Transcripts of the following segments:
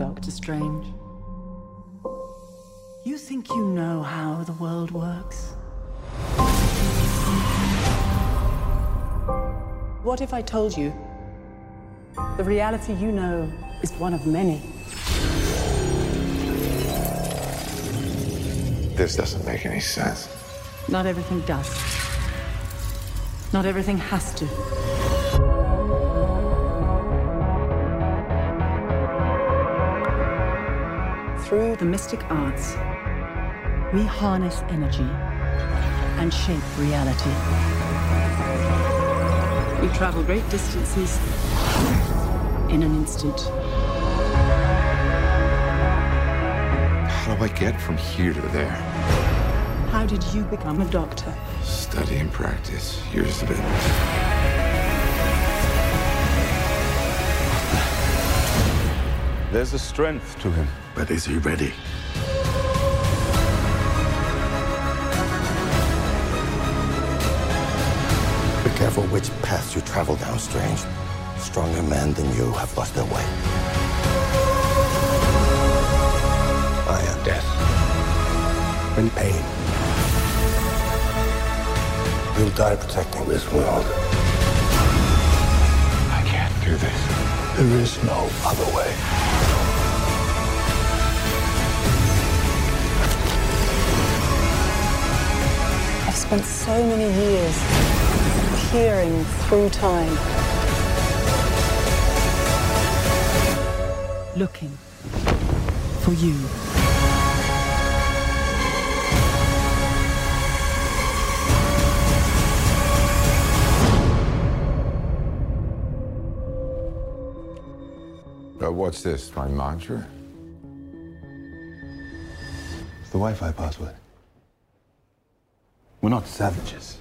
Doctor Strange. You think you know how the world works? What if I told you the reality you know is one of many? This doesn't make any sense. Not everything does. Not everything has to. Through the mystic arts, we harness energy and shape reality. We travel great distances in an instant. How do I get from here to there? How did you become a doctor? Study and practice, years of it. There's a strength to him. But is he ready? Be careful which path you travel down, Strange. Stronger men than you have lost their way. I am death. And pain. You'll die protecting this world. I can't do this. There is no other way. I've spent so many years peering through time. Looking for you. Uh, what's this, my mantra? It's the Wi-Fi password. We're not savages.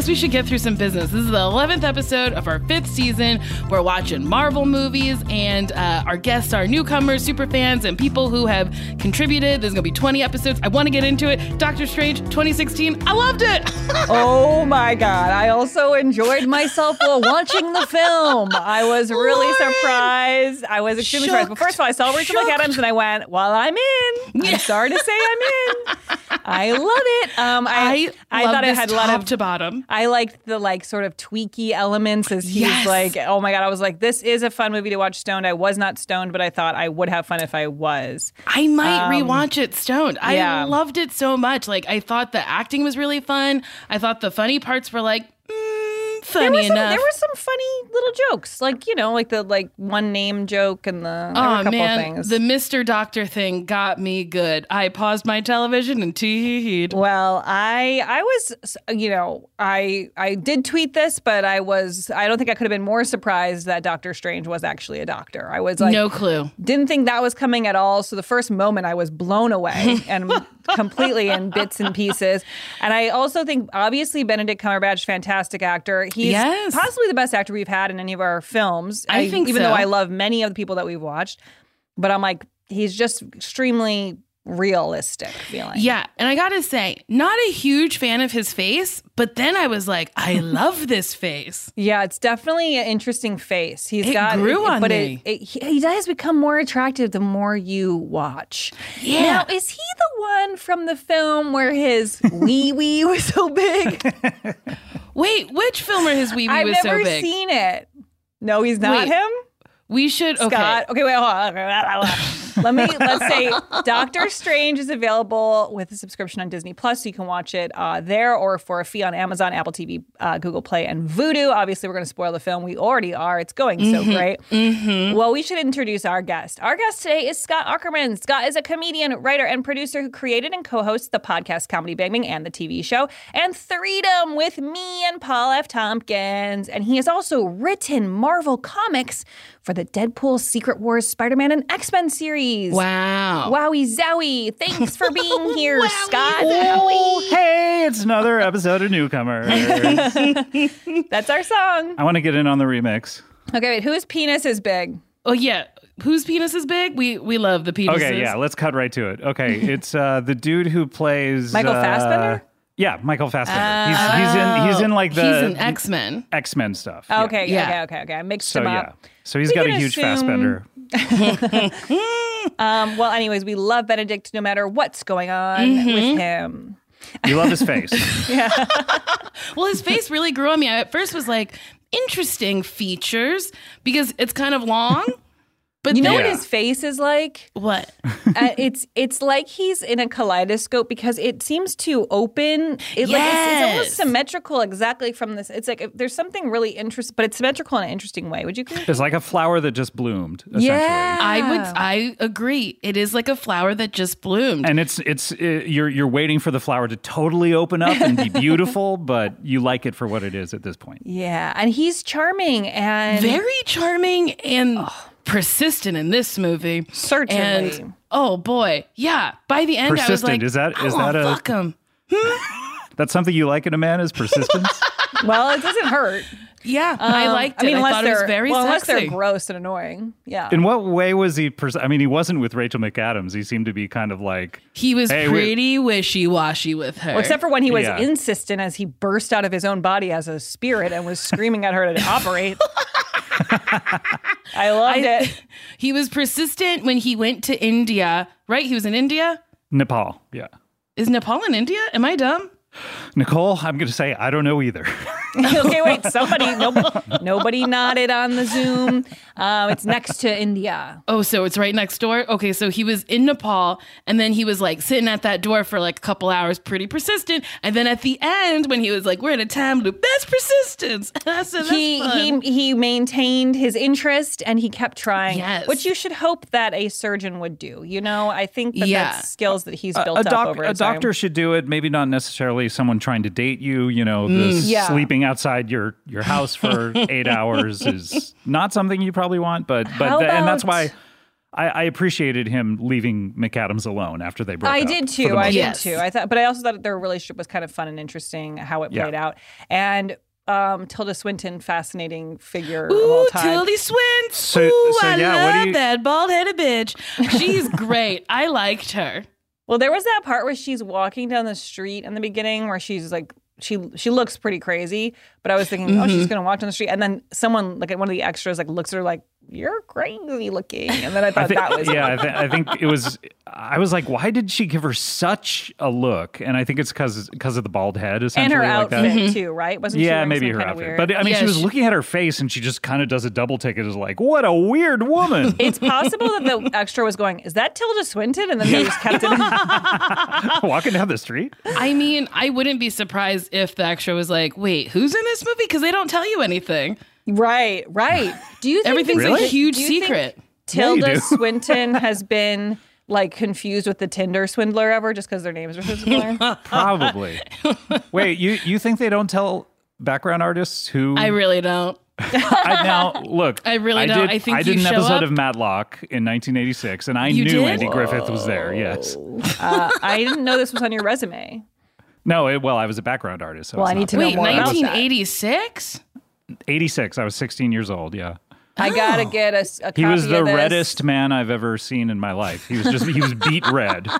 Guess we should get through some business. This is the 11th episode of our fifth season. We're watching Marvel movies, and uh, our guests are newcomers, super fans, and people who have contributed. There's gonna be 20 episodes. I wanna get into it. Doctor Strange 2016. I loved it. Oh my God. I also enjoyed myself while watching the film. I was really Lauren! surprised. I was extremely surprised. But first of all, I saw Rachel Shocked. McAdams and I went, well, I'm in. I'm sorry to say I'm in. I love it. Um, I, I, I thought it had a lot of to bottom. I liked the like sort of tweaky elements as he's Yes. like, oh my god, I was like, this is a fun movie to watch stoned. I was not stoned, but I thought I would have fun if I was. I might Um, rewatch it stoned. I yeah. loved it so much. Like I thought the acting was really fun. I thought the funny parts were like funny there were some. There were some funny little jokes, like you know, like the like one name joke and the Oh couple man, things. the Mr. Doctor thing got me good. I paused my television and teed. well, I I was you know I I did tweet this, but I was I don't think I could have been more surprised that Doctor Strange was actually a doctor. I was like no clue. didn't think that was coming at all. So the first moment I was blown away and completely in bits and pieces. And I also think obviously Benedict Cumberbatch, fantastic actor. He's Yes. possibly the best actor we've had in any of our films. I uh, think even so. though I love many of the people that we've watched, but I'm like he's just extremely realistic feeling. Yeah, and I gotta say, not a huge fan of his face, but then I was like, I love this face. Yeah, it's definitely an interesting face. He's It got grew on but me. It, it, he, he does become more attractive the more you watch. Yeah. Now, is he the one from the film where his wee wee was so big? Wait, which film where his wee wee was so big? I've never seen it. No, he's not Wait, him. We should okay. Scott. Okay, wait, hold on. Let me let's say Doctor Strange is available with a subscription on Disney Plus, so you can watch it uh, there or for a fee on Amazon, Apple TV, uh, Google Play, and Vudu. Obviously, we're going to spoil the film. We already are. It's going so great. Well, we should introduce our guest. Our guest today is Scott Aukerman. Scott is a comedian, writer, and producer who created and co-hosts the podcast Comedy Bang Bang and the TV show and Threedom with me and Paul F. Tompkins. And he has also written Marvel comics for the Deadpool, Secret Wars, Spider-Man, and X-Men series. Wow. Wowie zowie. Thanks for being here, Scott. Oh, hey, it's another episode of Newcomers. That's our song. I want to get in on the remix. Okay, wait, whose penis is big? Oh yeah. Whose penis is big? We we love the penises. Okay, yeah, let's cut right to it. Okay, it's uh, the dude who plays Michael uh, Fassbender? Yeah, Michael Fassbender. he's, he's in he's in like the He's an X Men. X Men stuff. yeah. Okay, Yeah. okay, okay, okay. I mixed So them yeah, so he's We got a huge assume- Fassbender. Um, well, anyways, we love Benedict no matter what's going on Mm-hmm. with him. You love his face. Yeah. well, his face really grew on me. I at first was like, interesting features because it's kind of long. But You know then, what his face is like? what? uh, it's it's like he's in a kaleidoscope because it seems to open. It, like, it's, it's almost symmetrical, exactly from this. It's like there's something really interesting, but it's symmetrical in an interesting way. Would you agree? It's like a flower that just bloomed. Essentially. Yeah. I would. I agree. It is like a flower that just bloomed. And it's it's uh, you're you're waiting for the flower to totally open up and be beautiful, but you like it for what it is at this point. Yeah, and he's charming and very charming and persistent in this movie. Certainly. And oh boy, yeah. By the end, I was Persistent, like, is that- I is wanna that a- fuck him? That's something you like in a man is persistence. well, it doesn't hurt. Yeah, I Um, liked it. I, mean, unless thought they're was very well, unless sexy. they're gross and annoying. Yeah. In what way was he? Pers- I mean, he wasn't with Rachel McAdams. He seemed to be kind of like he was Hey, pretty wishy washy with her. Well, except for when he was Yeah. insistent as he burst out of his own body as a spirit and was screaming at her to operate. I loved I- it. he was persistent when he went to India. Right? He was in India. Nepal. Yeah, Is Nepal in India? Am I dumb? Nicole. I'm going to say I don't know either. okay, wait. Somebody, nobody, nobody nodded on the Zoom. Um, it's next to India. Oh, so it's right next door? Okay, so he was in Nepal and then he was like sitting at that door for like a couple hours, pretty persistent. And then at the end, when he was like, We're in a time loop, that's persistence. I said, that's He fun. he he maintained his interest and he kept trying. Yes. which you should hope that a surgeon would do. You know, I think that Yeah. that's skills that he's built a, up doc- over a time. doctor should do it. Maybe not necessarily someone trying to date you. You know, this Yeah. sleeping outside your your house for eight hours is not something you probably want. But but How th- and that's why. I, I appreciated him leaving McAdams alone after they broke up. I up. did too. the I most did Yes. too. I thought, but I also thought their relationship was kind of fun and interesting how it Yeah. played out. And um, Tilda Swinton, fascinating figure of all Ooh, time. Tildy Swint. So- Ooh, so I yeah, what love you- that bald headed bitch. She's great. I liked her. Well, there was that part where she's walking down the street in the beginning where she's like she she looks pretty crazy, but I was thinking, oh, Mm-hmm. she's gonna walk down the street, and then someone like one of the extras like looks at her like "You're crazy looking," and then I thought I think, that was yeah, I, th- I think it was. I was like, why did she give her such a look? And I think it's because because of the bald head, and essentially. her like that. outfit mm-hmm. too, right? Wasn't Yeah, wearing maybe her outfit. weird? But I mean, Yeah, she was she- looking at her face, and she just kind of does a double take. It is like, what a weird woman. it's possible that the extra was going, "Is that Tilda Swinton?" And then they just kept it. Walking down the street. I mean, I wouldn't be surprised if the extra was like, "Wait, who's in this movie?" Because they don't tell you anything. Right, right. Do you think Everything's that- a huge do you think secret. Tilda do. Swinton has been like confused with the Tinder swindler ever just because their names are so similar. Probably. Wait, you you think they don't tell background artists who? I really don't. I, now look. I really don't. Did, I think I did you an show episode up- of Matlock in 1986, and I You knew did? Andy Griffith was there. Yes. uh, I didn't know this was on your resume. No. It, well, I was a background artist. So Well, I need to know Wait, more about that. 1986? 86. I was 16 years old. Yeah. I gotta get a, s- a copy of this. He was the of this. reddest man I've ever seen in my life. He was just he was beat red.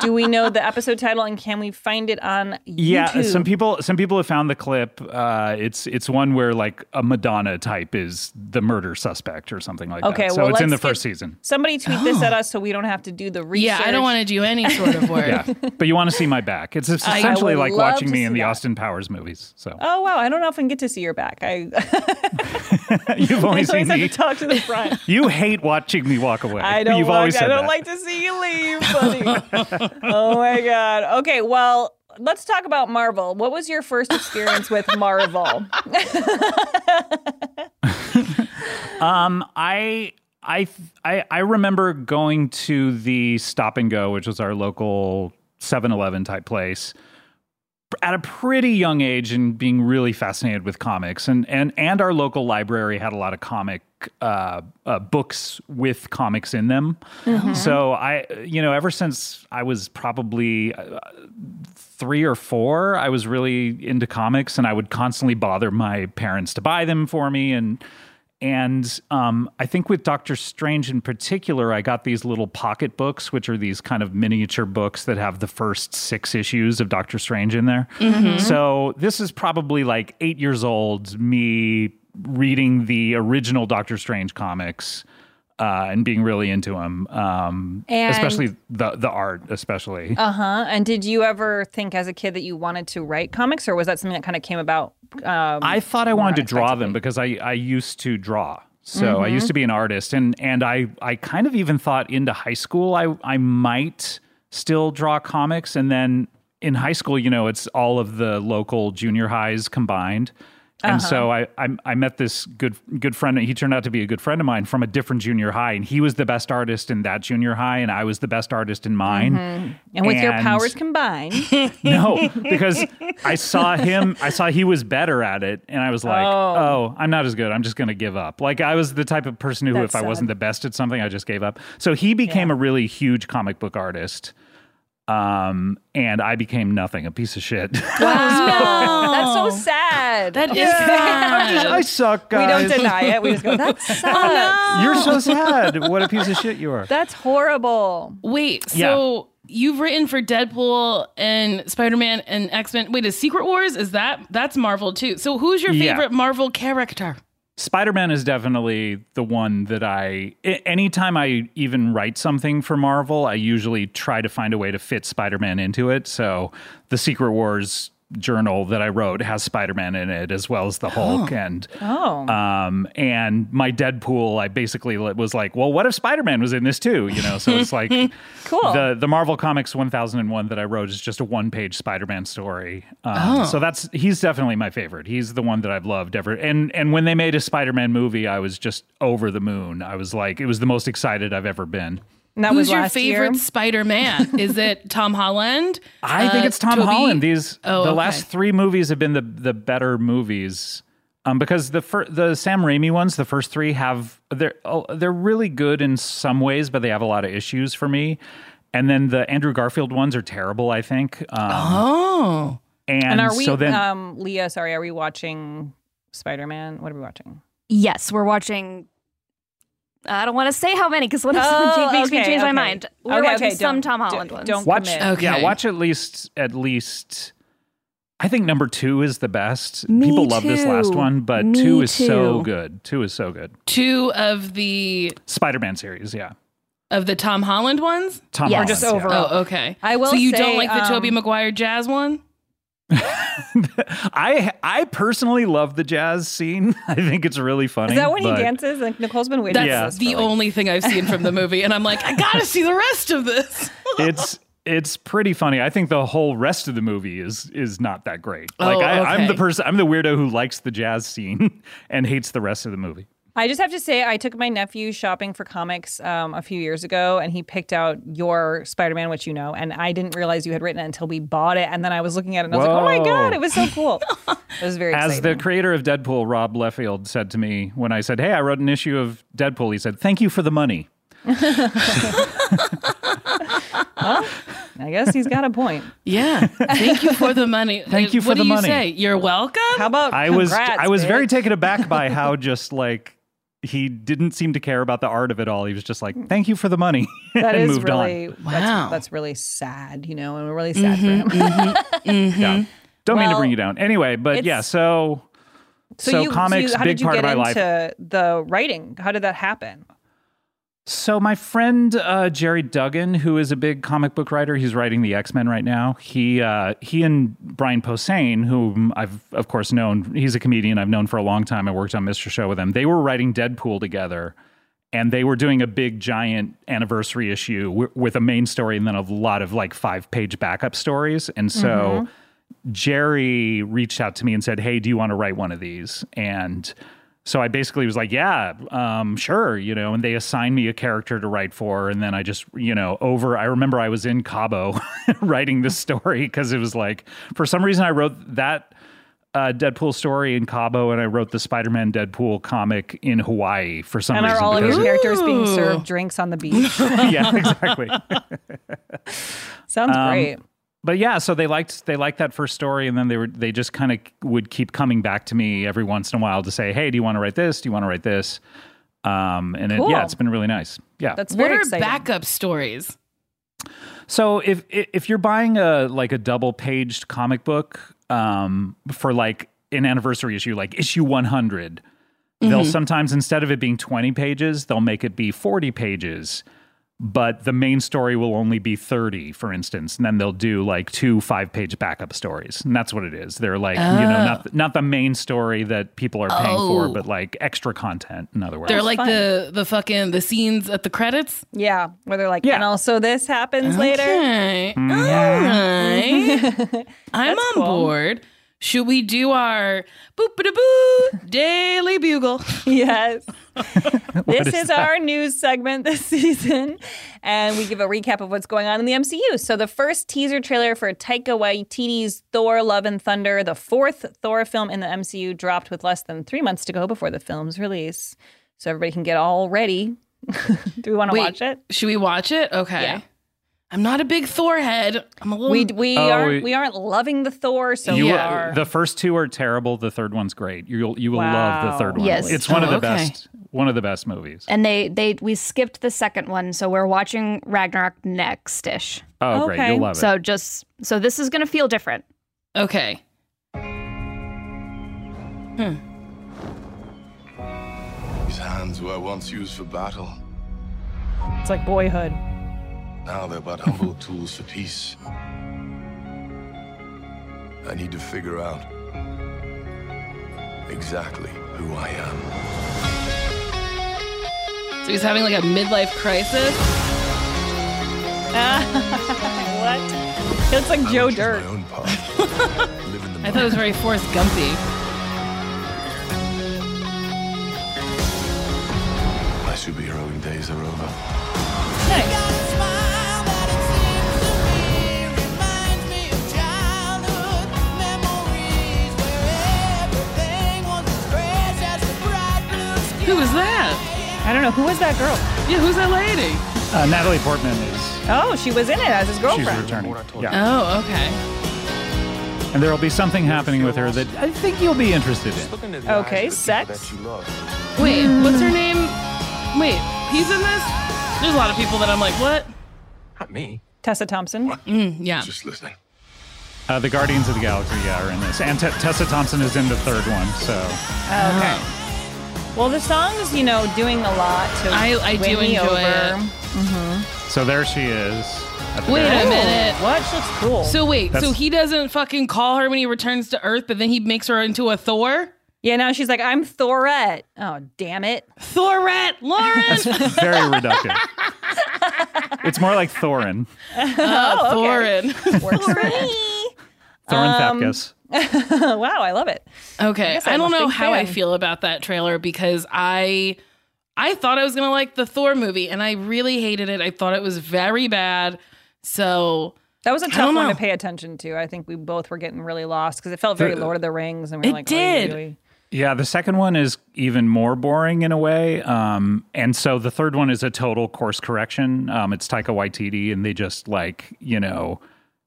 Do we know the episode title and can we find it on Yeah, YouTube? some people some people have found the clip. Uh, it's it's one where like a Madonna type is the murder suspect or something like Okay, that. So well, it's in the let's get- first season. Somebody tweet this at us so we don't have to do the research. Yeah, I don't want to do any sort of work. Yeah, but you want to see my back. It's essentially like watching me in the that. Austin Powers movies. So Oh wow, I don't often get to see your back. I you've only seen always have to talk to the front. You hate watching me walk away. I don't. You've like, always I don't that. like to see you leave, buddy. oh my god. Okay, well, let's talk about Marvel. What was your first experience with Marvel? Um, I. I, I I remember going to the Stop and Go, which was our local 7-Eleven type place, at a pretty young age and being really fascinated with comics. And and and our local library had a lot of comic uh, uh, books with comics in them. So I, you know, ever since I was probably uh, three or four, I was really into comics, and I would constantly bother my parents to buy them for me. And and um, I think with Doctor Strange in particular, I got these little pocket books, which are these kind of miniature books that have the first six issues of Doctor Strange in there. So this is probably like eight years old, me reading the original Doctor Strange comics. Uh, and being really into them, um, especially the the art, especially. Uh huh. And did you ever think as a kid that you wanted to write comics, or was that something that kind of came about? Um, I thought I wanted to draw them because I, I used to draw. So I used to be an artist and and I, I kind of even thought into high school I I might still draw comics and then in high school, you know, it's all of the local junior highs combined. And so I, I I met this good good friend. He turned out to be a good friend of mine from a different junior high, and he was the best artist in that junior high, and I was the best artist in mine. and with your powers combined, no, because I saw him, I saw he was better at it, and I was like, oh, I'm not as good. I'm just going to give up. Like, I was the type of person who, That's if I wasn't the best at something, I just gave up. So he became a really huge comic book artist. Um, and I became nothing, a piece of shit. wow, that's so sad. That is I sad. suck, we don't deny it. We just go, that sucks. You're so sad. What a piece of shit you are. That's horrible. Wait, so you've written for Deadpool and Spider-Man and X-Men. Wait, is Secret Wars is that that's Marvel too? So who's your Yeah. favorite Marvel character? Spider Man is definitely the one that I anytime I even write something for Marvel, I usually try to find a way to fit Spider Man into it. So the Secret Wars journal that I wrote has Spider Man in it as well as the Hulk and Oh. um and my Deadpool I basically was like well what if Spider-Man was in this too? You know so it's like Cool. the the Marvel Comics 1001 that I wrote is just a one page Spider-Man story. Um, so that's he's definitely my favorite. He's the one that I've loved ever and and when they made a Spider-Man movie I was just over the moon. I was like it was the most excited I've ever been And that Who's was your favorite year. Spider-Man? is it Tom Holland? I think Uh, it's Tom Tobey? Holland. These Oh, the okay. last three movies have been the the better movies. Um, because the fir- the Sam Raimi ones, the first three have they're oh, they're really good in some ways, but they have a lot of issues for me. And then the Andrew Garfield ones are terrible. I think. Um, Oh, and, And are we, so then um, Leah? Sorry, are we watching Spider Man? What are we watching? Yes, we're watching. I don't want to say how many because what if someone Oh, makes me okay, change my mind? We're Okay, watching okay, some don't- Tom don't- Holland ones. don't watch commit. Okay. yeah watch at least at least I think number two is the best. Me People love this last one, but Me two is so good. Two is so good. Two of the Spider-Man series, yeah. of the Tom Holland ones. Tom Yes. Or Holland, just yeah. overall. Oh, okay. I will So you say, don't like the um, Tobey Maguire jazz one? I I personally love the jazz scene. I think it's really funny. Is that when he dances? Like Nicole's been waiting That's Yeah. the for, like- only thing I've seen from the movie, and I'm like, I gotta see the rest of this. it's it's pretty funny. I think the whole rest of the movie is is not that great. Oh, Like I, I'm the person, I'm the weirdo who likes the jazz scene and hates the rest of the movie. I just have to say, I took my nephew shopping for comics um, a few years ago, and he picked out your Spider Man, which you know, and I didn't realize you had written it until we bought it, and then I was looking at it, and I was like, "Oh my god, it was so cool!" it was very As the creator of Deadpool, Rob Liefeld said to me when I said, "Hey, I wrote an issue of Deadpool," he said, "Thank you for the money." I guess he's got a point. Yeah. Thank you for the money. Thank you for what the do you money. say? You're welcome. How about I was I was very taken aback by how just like he didn't seem to care about the art of it all. He was just like, "Thank you for the money," That and is moved really on. Wow. that's, that's really sad, you know, and we're really sad Mm-hmm, for him. Yeah. Don't mean to Well, bring you down. Anyway, but yeah, it's- so so, you, comics, you, how big did you part get of my into life. the writing? How did that happen? So my friend uh, Gerry Duggan, who is a big comic book writer, he's writing the X Men right now. He uh, he and Brian Posehn, whom I've of course known, he's a comedian I've known for a long time. I worked on Mr. Show with him. They were writing Deadpool together, and they were doing a big giant anniversary issue w- with a main story and then a lot of like five page backup stories. And so Gerry reached out to me and said, "Hey, do you want to write one of these?" And so I basically was like, "Yeah, um, sure," you know. And they assigned me a character to write for, and then I just, you know, over. I remember I was in Cabo writing this story because it was like, for some reason, I wrote that uh, Deadpool story in Cabo, and I wrote the Spider-Man Deadpool comic in Hawaii for some And reason. are all of your characters being served drinks on the beach? yeah, exactly. Sounds Um, great. But yeah, so they liked they liked that first story, and then they were they just kind of would keep coming back to me every once in a while to say, "Hey, do you want to write this? Do you want to write this?" Um, and it, yeah, it's been really nice. Yeah. That's what very are exciting. backup stories? so if if you're buying a like a double paged comic book um, for like an anniversary issue, like issue 100, they'll sometimes instead of it being 20 pages, they'll make it be 40 pages. But the main story will only be 30, for instance. And then they'll do like two five page backup stories. And that's what it is. They're like, you know, not, not the main story that people are paying for, Oh. but like extra content, in other words. They're like fun. the the fucking the scenes at the credits. Yeah, where they're like, Yeah. and also this happens later. Okay. Mm-hmm. All right. I'm on cool. board. Should we do our boop a boo daily bugle? Yes. this is is, our news segment this season, and we give a recap of what's going on in the MCU. So, the first teaser trailer for Taika Waititi's Thor: Love and Thunder, the fourth Thor film in the MCU, dropped with less than three months to go before the film's release. So everybody can get all ready. Do we want to watch it? Should we watch it? Okay. Yeah. I'm not a big Thor head. I'm a little. We we Oh, aren't we- we aren't loving the Thor, so You we will- are. the first two are terrible. The third one's great. You'll you will love the third one. Yes. it's one of Oh, the okay. best. One of the best movies. And they they we skipped the second one, so we're watching Ragnarok next ish. Oh, great! You'll love it. So just so this is gonna feel different. okay. Hmm. These hands were once used for battle. it's like Boyhood. Now they're but humble tools for peace. I need to figure out exactly who I am. So he's having like a midlife crisis. what? It looks like I Joe will choose Dirt. My own path. Live in the I thought it was very Forrest Gumpy. My superheroing days are over. Who was that? I don't know who was that girl. Yeah, who's that lady? uh, Natalie Portman is Oh, she was in it as his girlfriend. she's girlfriend. returning. Yeah, Oh, okay. and there will be something happening with her that I think you'll be interested in. Okay, sex. Wait, what's her name? Wait, he's in this? There's a lot of people that I'm like, what? Not me. Tessa Thompson. Mm, yeah. Just listening. Uh, the Guardians of the Galaxy, yeah, are in this, and Te- Tessa Thompson is in the third one. So Okay. Well, the song's you know doing a lot to I- I win do me enjoy over. it. Mm-hmm. so there she is. at the Wait very a end. minute. What? She looks cool. So wait, so That's- he doesn't fucking call her when he returns to Earth, but then he makes her into a Thor? yeah, now she's like, I'm Thorette. Oh, damn it. Thorette, Lawrence. Very reductive. it's more like Thorin. Oh, okay. Thorin. Works for me. Thorin Um, Thapkus. wow, I love it. Okay, guess I, I'm don't know big how I feel about that trailer because I I thought I was gonna like the Thor movie and I really hated it. I thought it was very bad. So That was a tough one to pay attention to. I think we both were getting really lost because it felt very The- Lord of the Rings, and we we're It like, did. "Oy, oy, oy." Yeah, the second one is even more boring in a way. Um, and so the third one is a total course correction. Um, it's Taika Waititi, and they just like, you know,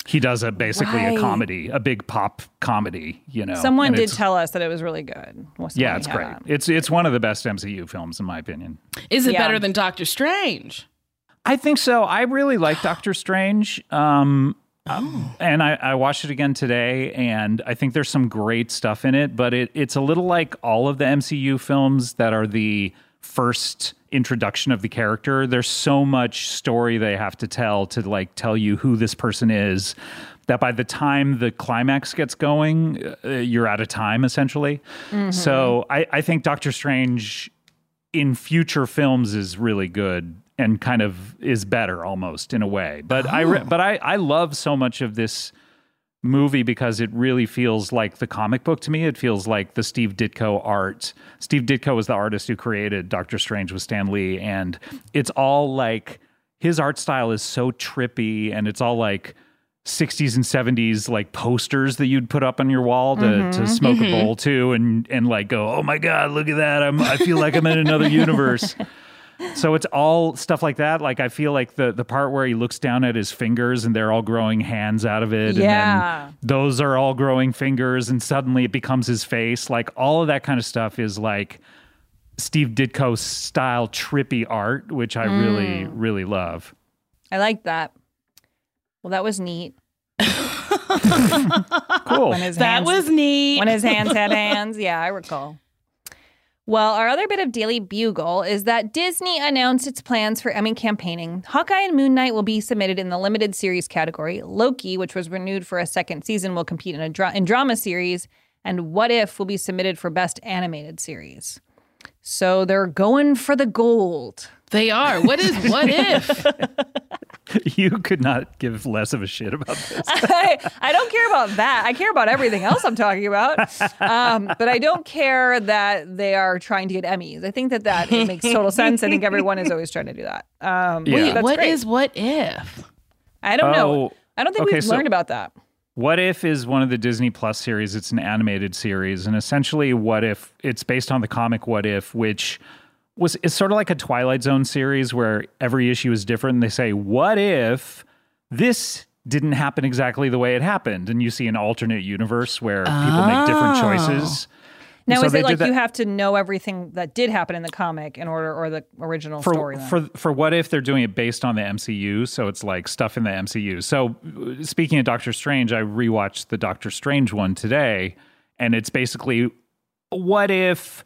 he does a basically Right. a comedy, a big pop comedy, you know. Someone and did tell us that it was really good. What's Yeah, one it's great. had? It's it's one of the best MCU films in my opinion. is it Yeah. better than Doctor Strange? I think so. I really like Doctor Strange. Um, Oh. and I, I watched it again today, and I think there's some great stuff in it, but it, it's a little like all of the MCU films that are the first introduction of the character. There's so much story they have to tell to like tell you who this person is that by the time the climax gets going, uh, you're out of time essentially. So I, I think Doctor Strange in future films is really good and kind of is better almost in a way. But I re- but I I love so much of this movie because it really feels like the comic book to me. It feels like the Steve Ditko art. Steve Ditko was the artist who created Doctor Strange with Stan Lee and it's all like his art style is so trippy and it's all like 60s and 70s like posters that you'd put up on your wall to, mm-hmm. to smoke a mm-hmm. bowl to and and like go oh my god look at that I'm I feel like I'm in another universe so it's all stuff like that like I feel like the the part where he looks down at his fingers and they're all growing hands out of it Yeah. and then those are all growing fingers and suddenly it becomes his face like all of that kind of stuff is like Steve Ditko style trippy art which I really mm. really love I like that. Well, that was neat. cool When his That hands, was neat. when his hands had hands. Yeah, I recall. Well, our other bit of Daily Bugle is that Disney announced its plans for Emmy campaigning. Hawkeye and Moon Knight will be submitted in the limited series category. Loki, which was renewed for a second season, will compete in a dra- in drama series. And What If will be submitted for best animated series. So they're going for the gold. They are. What is what if? you could not give less of a shit about this I, I don't care about that. I care about everything else I'm talking about. Um, but I don't care that they are trying to get Emmys. I think that that it makes total sense. I think everyone is always trying to do that. Um, Yeah. Wait, that's What great. is what if? I don't know. Oh, I don't think okay, we've so- learned about that. What If is one of the Disney Plus series. It's an animated series, and essentially, What If it's based on the comic What If, which was it's sort of like a Twilight Zone series where every issue is different. And they say, "What if this didn't happen exactly the way it happened?" And you see an alternate universe where people make different Oh. choices. Now, So is it like you have to know everything that did happen in the comic in order, or the original for story? then? for for what if they're doing it based on the MCU? So it's like stuff in the MCU. So uh, speaking of Doctor Strange, I rewatched the Doctor Strange one today, and it's basically what if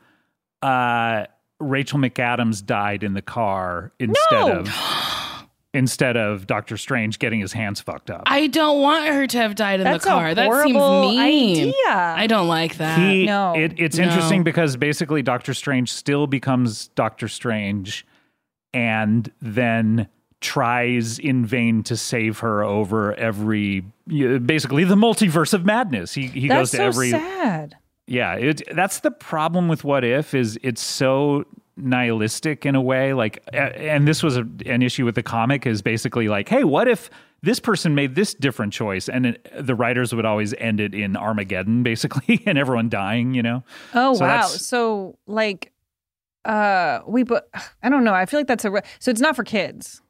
uh, Rachel McAdams died in the car instead No! of instead of Doctor Strange getting his hands fucked up. I don't want her to have died in That's the a car. That seems mean. idea. I don't like that. he, no. it, it's No. interesting because basically Doctor Strange still becomes Doctor Strange and then tries in vain to save her over every basically the multiverse of madness. He he That's goes to so every sad. Yeah, it, that's the problem with what if is it's so nihilistic in a way like and this was a, an issue with the comic is basically like hey what if this person made this different choice and it, the writers would always end it in armageddon basically and everyone dying you know Oh So wow! So like, uh, we but I don't know. I feel like that's a re- so it's not for kids.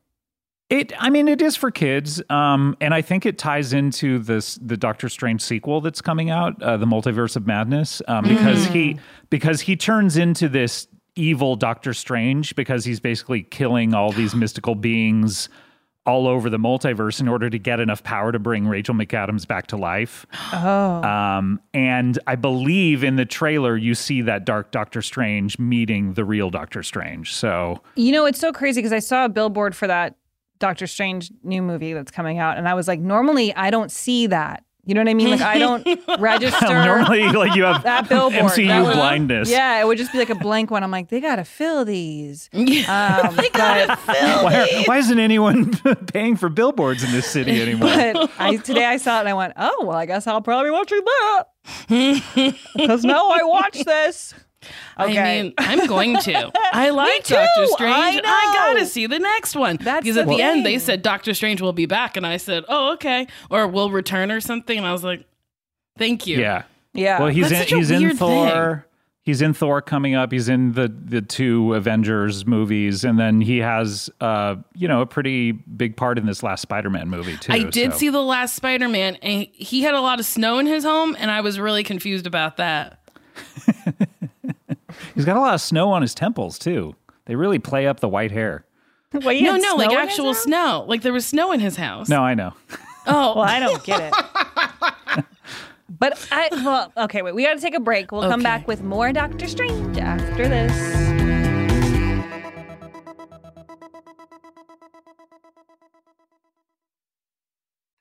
It, I mean, it is for kids, um, and I think it ties into this the Doctor Strange sequel that's coming out, uh, the Multiverse of Madness, um, because he because he turns into this evil Doctor Strange because he's basically killing all these mystical beings all over the multiverse in order to get enough power to bring Rachel McAdams back to life. Oh. Um, and I believe in the trailer you see that dark Doctor Strange meeting the real Doctor Strange. So You know, it's so crazy because I saw a billboard for that Doctor Strange new movie that's coming out, and I was like, normally I don't see that. You know what I mean? Like I don't register. normally, like you have that billboard. MCU That was- blindness. Yeah, it would just be like a blank one. I'm like, they gotta fill these. Um, they gotta fill why, why isn't anyone paying for billboards in this city anymore? But I today I saw it and I went, oh well, I guess I'll probably be watching that because now I watch this. Okay. I mean, I'm going to. I like too, Doctor Strange. I I, gotta see the next one. That's because the at the end they said Doctor Strange will be back, and I said, "Oh, okay," or will return or something. And I was like, "Thank you." Yeah. Yeah. Well, he's That's in he's in weird Thor. He's in Thor coming up. He's in the the two Avengers movies, and then he has uh you know a pretty big part in this last Spider-Man movie too. I did so. see the last Spider-Man, and he had a lot of snow in his home, and I was really confused about that. He's got a lot of snow on his temples too. They really play up the white hair. Wait, no, no, like actual snow. Like there was snow in his house. No, I know. Oh, Well, I don't get it. but I well, okay, wait. We got to take a break. We'll come back with more Doctor Strange after this.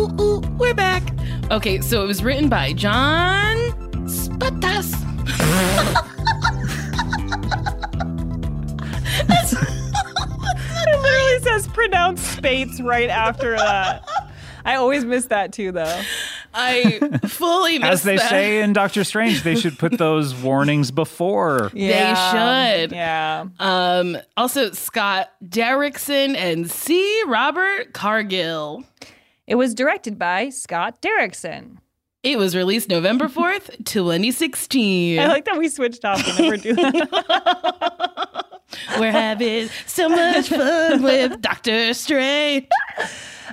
Ooh, ooh, we're back. Okay, so it was written by Jon Spaihts. It literally says pronounce Spates right after that. I always miss that too, though. I fully missed As they that. say in Doctor Strange, they should put those warnings before. They should. Yeah. Um, also, Scott Derrickson and C. Robert Cargill. It was directed by Scott Derrickson. It was released November 4th, 2016. I like that we switched off. We never do that. We're having so much fun with Doctor Strange.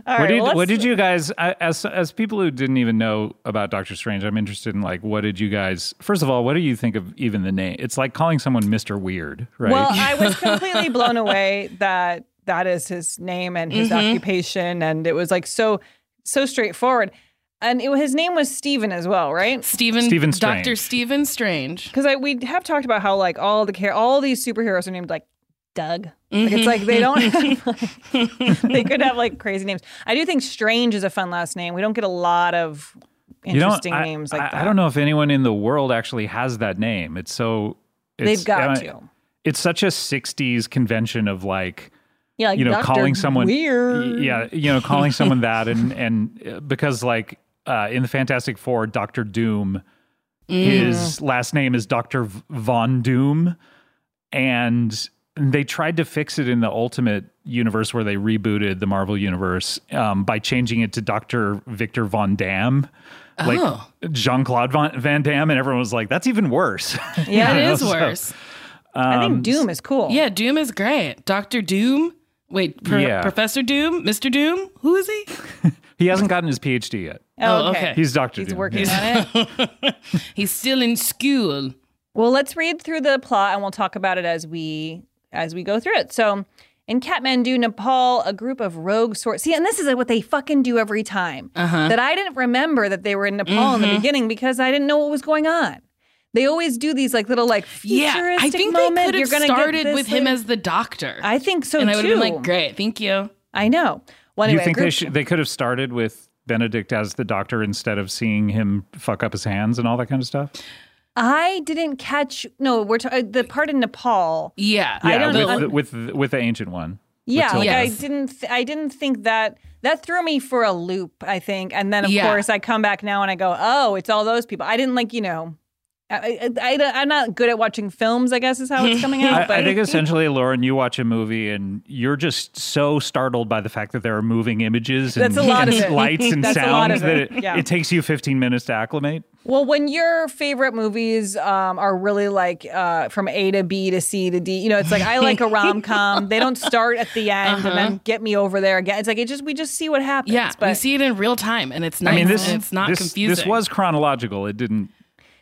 All what right, did well, what did you guys as as people who didn't even know about Doctor Strange? I'm interested in like what did you guys first of all what do you think of even the name? It's like calling someone Mr. Weird, right? Well, I was completely blown away that that is his name and his Mhm. occupation, and it was like so so straightforward. And it, his name was Stephen as well, right? Stephen, Stephen Doctor Strange. Stephen Strange. Because we have talked about how like all the care, all these superheroes are named like Doug. Like it's like they don't have like, they could have like crazy names. I do think Strange is a fun last name. We don't get a lot of You know, interesting I- names like I, that. I don't know if anyone in the world actually has that name. It's so it's, They've got uh, to. It's such a '60s convention of like Yeah, like you know, Dr. calling someone Weird. yeah, you know, calling someone that, and and uh, because like uh, in the Fantastic Four, Doctor Doom, his last name is Doctor Von Doom, and they tried to fix it in the Ultimate universe where they rebooted the Marvel universe um, by changing it to Doctor Victor Van Damme. Like Oh. Jean Claude Van, Van Damme, and everyone was like, "That's even worse." Yeah, It know, is so, worse. I um, think Doom is cool. Yeah, Doom is great. Doctor Doom. Wait, Pro- Yeah. Professor Doom, Mr. Doom. Who is he? He hasn't gotten his PhD yet. Oh, okay. okay. He's Doctor He's Doom. working Yeah. on it. He's still in school. Well, let's read through the plot and we'll talk about it as we as we go through it. So, in Kathmandu, Nepal, a group of rogue sort. See, and this is what they fucking do every time. Uh-huh. That I didn't remember that they were in Nepal in the Mhm. beginning because I didn't know what was going on. They always do these like little like Yeah, futuristic I think moment. they could You're have gonna started this with him as the doctor. I think so and I would too. have been like, great, thank you. I know. Well, Do you anyway, a think they should, they could have started with Benedict as the doctor instead of seeing him fuck up his hands and all that kind of stuff? I didn't catch. No, we're ta- uh, the part in Nepal. Yeah, I yeah, don't with, know. the- with with the ancient one. Yeah, With like I didn't. Th- I didn't think that. That threw me for a loop. I think, and then of Yeah. course I come back now and I go, oh, it's all those people. I didn't like, you know. I, I, I, am not good at watching films. I guess is how it's coming out. I, but I think essentially, Lauren, you watch a movie and you're just so startled by the fact that there are moving images and, That's a lot and of lights and That's sounds of that it, it, yeah. it takes you 15 minutes to acclimate. Well, when your favorite movies um, are really like uh, from A to B to C to D, you know, it's like I like a rom com. they don't start at the end and then get me over there again. It's like it just we just see what happens. Uh-huh. Yeah, but we see it in real time, and it's nice. I mean, this and it's not this, confusing. This was chronological. It didn't.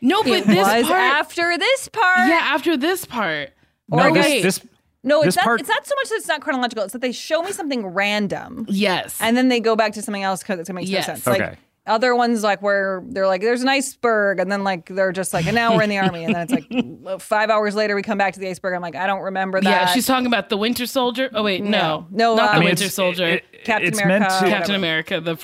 No, but it this was part. after this part. yeah, after this part. Or no, this, wait. this No, it's This not. part- It's not so much that it's not chronological. It's that they show me something random, Yes, and then they go back to something else because it makes Yes. no sense. Like other ones, like where they're like, "There's an iceberg," and then like they're just like, "And now we're in the army," and then it's like five hours later we come back to the iceberg. I'm like, I don't remember that. yeah. She's talking about the Winter Soldier. Oh wait, no, No, not uh, the mean, Winter Soldier. it- Captain it's America. meant to- Captain whatever. America, the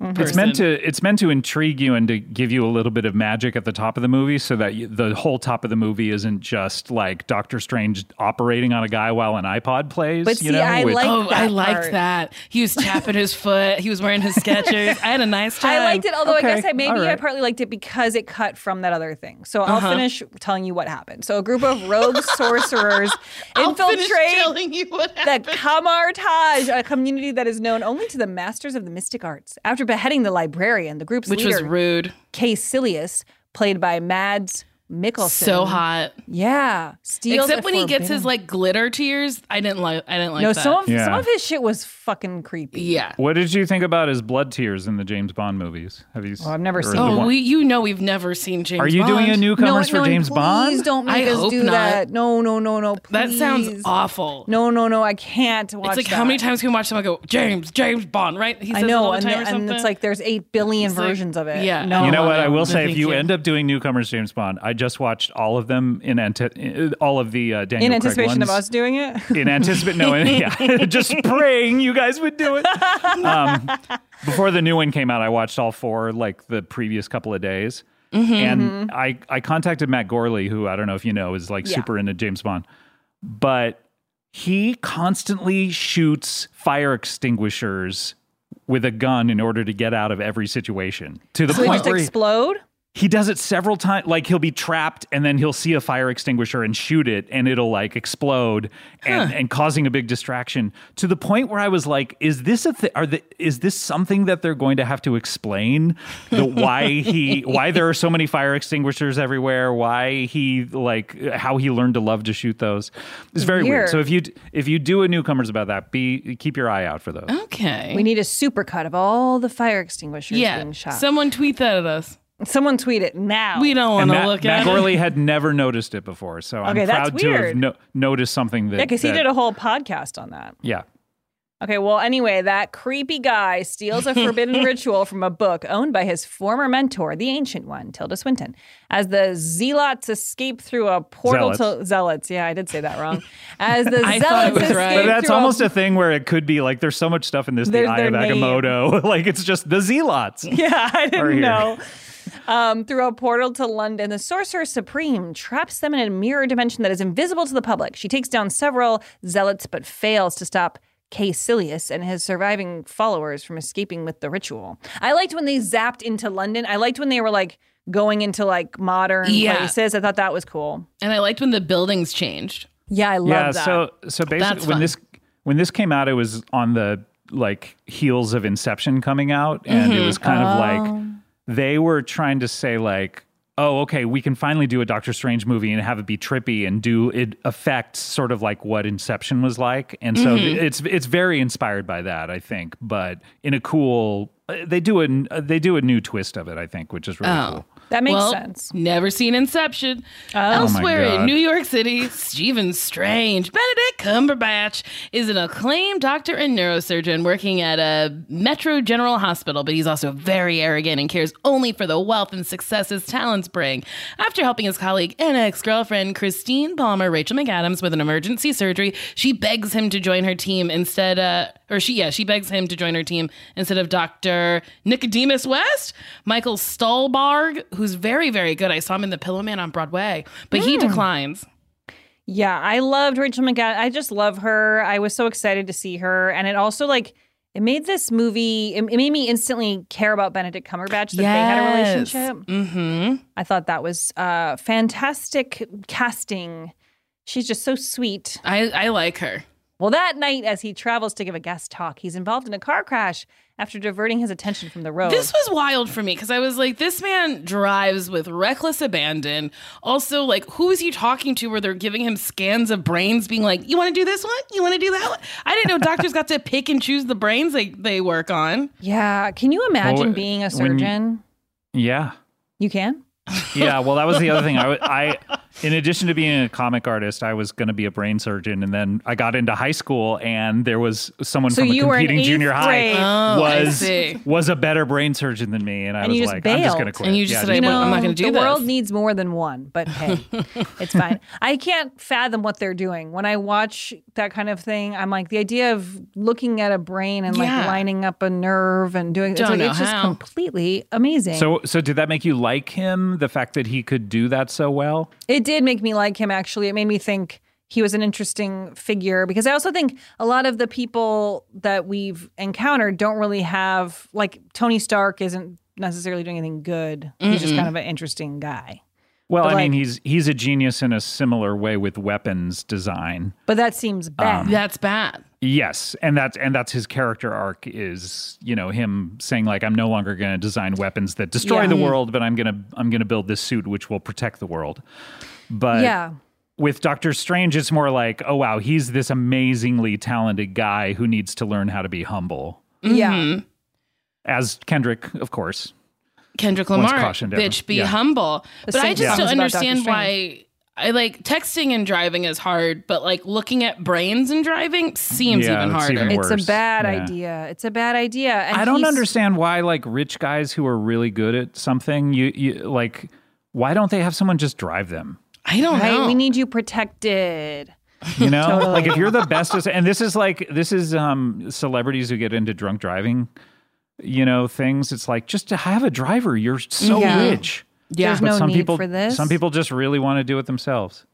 1st It's meant to it's meant to intrigue you and to give you a little bit of magic at the top of the movie, so that you, the whole top of the movie isn't just like Doctor Strange operating on a guy while an iPod plays. But you see, know, I which- like Oh, I that liked part. that. He was tapping his foot. He was wearing his Skechers. I had a nice time. I liked it, although Okay, I guess I maybe all I partly liked it because it cut from that other thing. So I'll Uh-huh. finish telling you what happened. So a group of rogue sorcerers infiltrate telling you what the happened. Kamar-Taj, a community that is known only to the masters of the mystic arts. After beheading the librarian, the group's Which leader, was rude. Caecilius, played by Mads Mikkelsen. So hot. Yeah. Steals Except when he gets forbidden- his like glitter tears. I didn't like I didn't like No, that. some of some of his shit was fucking creepy. yeah. what did you think about his blood tears in the James Bond movies? Have you? Oh, I've never seen the Oh, one- we you know we've never seen James Are you doing a Bond. newcomers no, for no, James please Bond? don't make I us hope do not. that. No, no, no, no. That sounds please. awful. No, no, no. I can't watch It's like that. how many times can we watch someone go, James, James Bond, right? He I says it know, all the and, time the- or and something. it's like there's eight billion It's like- versions of it. yeah. no, You know what? I will say, if you you. end up doing newcomers James Bond, I just watched all of them in ante- all of the uh, Daniel in anticipation of us doing it. in anticipation, no, yeah, just praying you guys would do it. Um, before the new one came out, I watched all four like the previous couple of days, Mm-hmm. and I I contacted Matt Gorley, who I don't know if you know is like Yeah. super into James Bond, but he constantly shoots fire extinguishers with a gun in order to get out of every situation to the so they point just explode. He does it several times. Like he'll be trapped and then he'll see a fire extinguisher and shoot it and it'll like explode and, and causing a big distraction to the point where I was like, is this a th- are the, is this something that they're going to have to explain the why he why there are so many fire extinguishers everywhere, why he like how he learned to love to shoot those. It's very weird. Weird. So if you if you do a newcomers about that, be keep your eye out for those. Okay. We need a supercut of all the fire extinguishers yeah. being shot. Someone tweet that at us. Someone tweet it now. We don't want to look Matt at Gorley it. had never noticed it before, so I'm Okay, that's proud to have no- noticed something that. Yeah, because he did a whole podcast on that. Yeah. Okay, well, anyway, that creepy guy steals a forbidden ritual from a book owned by his former mentor, the Ancient One, Tilda Swinton. As the zealots escape through a portal to zealots, yeah, I did say that wrong. As the I zealots escape right. But that's almost a, a thing where it could be like there's so much stuff in this. The There's Eye of. Agamotto, like it's just the Zealots. Yeah, I didn't know. Um, through a portal to London, the Sorcerer Supreme traps them in a mirror dimension that is invisible to the public. She takes down several zealots but fails to stop Caecilius and his surviving followers from escaping with the ritual. I liked when they zapped into London. I liked when they were like going into like modern Yeah. places. I thought that was cool. And I liked when the buildings changed. Yeah, I love yeah. that. So so basically, when this when this came out, it was on the like heels of Inception coming out, and it was kind of like they were trying to say like. Oh, okay. We can finally do a Doctor Strange movie and have it be trippy and do it affect sort of like what Inception was like, and so mm-hmm. it's it's very inspired by that, I think. But in a cool, uh, they do a they do a new twist of it, I think, which is really Oh. cool. That makes well, sense. Never seen Inception. Oh Elsewhere in New York City, Stephen Strange, Benedict Cumberbatch, is an acclaimed doctor and neurosurgeon working at a Metro General Hospital, but he's also very arrogant and cares only for the wealth and success his talents bring. After helping his colleague and ex girlfriend, Christine Palmer, Rachel McAdams, with an emergency surgery, she begs him to join her team instead, uh, or she, yeah, she begs him to join her team instead of Dr. Nicodemus West, Michael Stuhlbarg, who's very, very good. I saw him in The Pillowman on Broadway, but he declines. Yeah, I loved Rachel McAdams. I just love her. I was so excited to see her, and it also like it made this movie. It, it made me instantly care about Benedict Cumberbatch that they had a relationship. Mm-hmm. I thought that was uh, fantastic casting. She's just so sweet. I, I like her. Well, that night, as he travels to give a guest talk, he's involved in a car crash after diverting his attention from the road. This was wild for me because I was like, this man drives with reckless abandon. Also, like, who is he talking to where they're giving him scans of brains, being like, you want to do this one? You want to do that one? I didn't know doctors got to pick and choose the brains they, they work on. yeah, can you imagine Well, being a when surgeon? Yeah. You can. yeah, well, that was the other thing. I, w- I, in addition to being a comic artist, I was going to be a brain surgeon, and then I got into high school, and there was someone So from a you were competing eighth junior high grade. Oh, was was a better brain surgeon than me, and I And was just like, I'm just going to quit. And you just Yeah, said, You I'm not gonna do the this. world needs more than one, but hey, it's fine. I can't fathom what they're doing. When I watch that kind of thing, I'm like, the idea of looking at a brain and like lining up a nerve and doing it's, Don't like, it's just how. completely amazing. So, so did that make you like him? The fact that he could do that so well? it did make me like him, actually. It made me think he was an interesting figure because I also think a lot of the people that we've encountered don't really have, like, Tony Stark isn't necessarily doing anything good. He's just kind of an interesting guy. Well, But, I mean, he's he's a genius in a similar way with weapons design. But that seems um, bad. That's bad. Yes, and that's and that's his character arc is you know him saying like I'm no longer going to design weapons that destroy Yeah. the world, but I'm gonna I'm gonna build this suit which will protect the world. But yeah. with Doctor Strange, it's more like oh wow, he's this amazingly talented guy who needs to learn how to be humble. Yeah. Mm-hmm. As Kendrick, of course. Kendrick Lamar, cautioned bitch, be Yeah. humble. The but I just song don't is about Doctor understand why. I like texting and driving is hard, but like looking at brains and driving seems Yeah, even harder. even It's a bad Yeah. idea. It's a bad idea. And I don't understand why like rich guys who are really good at something, you, you like why don't they have someone just drive them? I don't Right? know. We need you protected. You know, Totally. like if you're the best, and this is like this is um celebrities who get into drunk driving, you know, things. It's like just to have a driver, you're so Yeah. rich. Yeah. There's But no some need people, for this. some people just really want to do it themselves.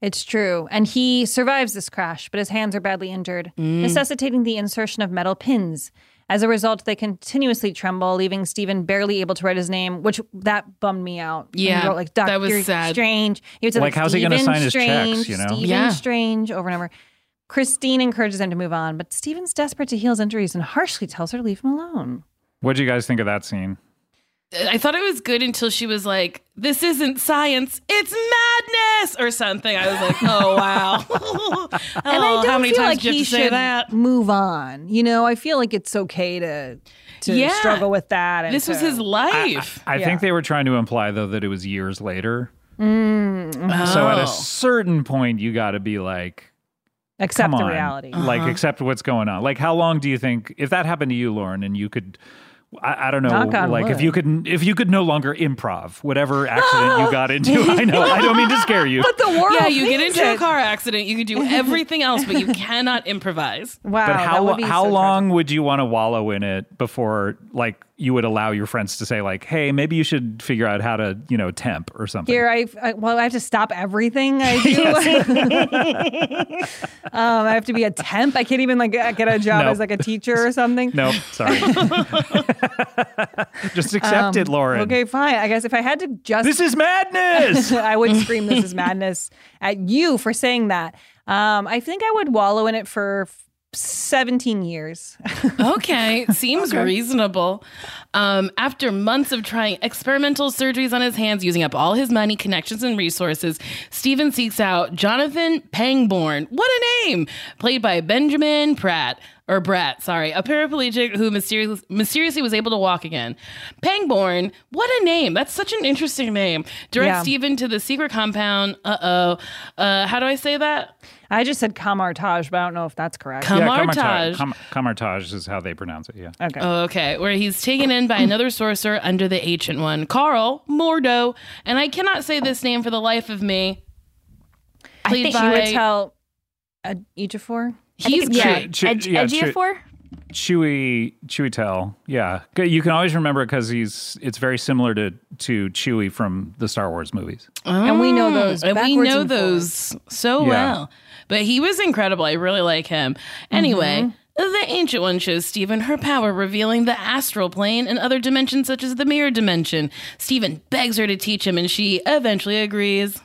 It's true. And he survives this crash, but his hands are badly injured, Mm. necessitating the insertion of metal pins. As a result, they continuously tremble, leaving Stephen barely able to write his name, which that bummed me out. Yeah, wrote, like Doctor that was sad. Strange. He would say Like, like, how's he gonna Stephen sign his checks, Strange, you know? Stephen Yeah. Strange over and over. Christine encourages him to move on, but Stephen's desperate to heal his injuries and harshly tells her to leave him alone. What do you guys think of that scene? I thought it was good until she was like, "This isn't science, it's madness" or something. I was like, "Oh wow!" and I Oh, don't how many feel like he have to say should that? move on. You know, I feel like it's okay to to Yeah. struggle with that. And This was his life. I Yeah. think they were trying to imply though that it was years later. Mm, mhm. So at Oh. a certain point, you got to be like, accept come the on. reality. Like, Uh-huh. accept what's going on. Like, how long do you think if that happened to you, Lauren, and you could? I, I don't know. Knock on like, if you could, if you could no longer improv, whatever accident you got into. I know. I don't mean to scare you. But the world. yeah, you get thinks into a car accident, you can do everything else, but you cannot improvise. Wow. but that how would be how so long would you want to wallow in it before like you would allow your friends to say like, hey, maybe you should figure out how to you know temp or something. Here, I, I well, I have to stop everything I do. um, I have to be a temp. I can't even like get a job Nope. as like a teacher or something. no, sorry. Just accept it, Um, Lauren. Okay, fine. I guess if I had to just This is madness. I would scream "This is madness" at you for saying that. Um, I think I would wallow in it for f- seventeen years. Okay, seems reasonable. Um, after months of trying experimental surgeries on his hands, using up all his money, connections, and resources, Steven seeks out Jonathan Pangborn. What a name! Played by Benjamin Pratt. Or Brat, sorry, a paraplegic who mysterious, mysteriously was able to walk again. Pangborn, what a name! That's such an interesting name. Directs Yeah. Steven to the secret compound. Uh oh. Uh, how do I say that? I just said camartage, but I don't know if that's correct. Com- Yeah, Camartage. Com- Camartage is how they pronounce it. Yeah. okay. Oh, okay, where he's taken in by another sorcerer under the ancient one, Carl Mordo, and I cannot say this name for the life of me. I Played think you would by- tell uh, Ejiofor. He's yeah, great. Ch- yeah, edgy ch- for? Chewy, Chewy Tell. Yeah, you can always remember it because he's. It's very similar to to Chewy from the Star Wars movies. And we know those Mm, and we know and those so Yeah. well. But he was incredible. I really like him. Anyway, Mm-hmm. the ancient one shows Stephen her power, revealing the astral plane and other dimensions such as the mirror dimension. Stephen begs her to teach him, and she eventually agrees.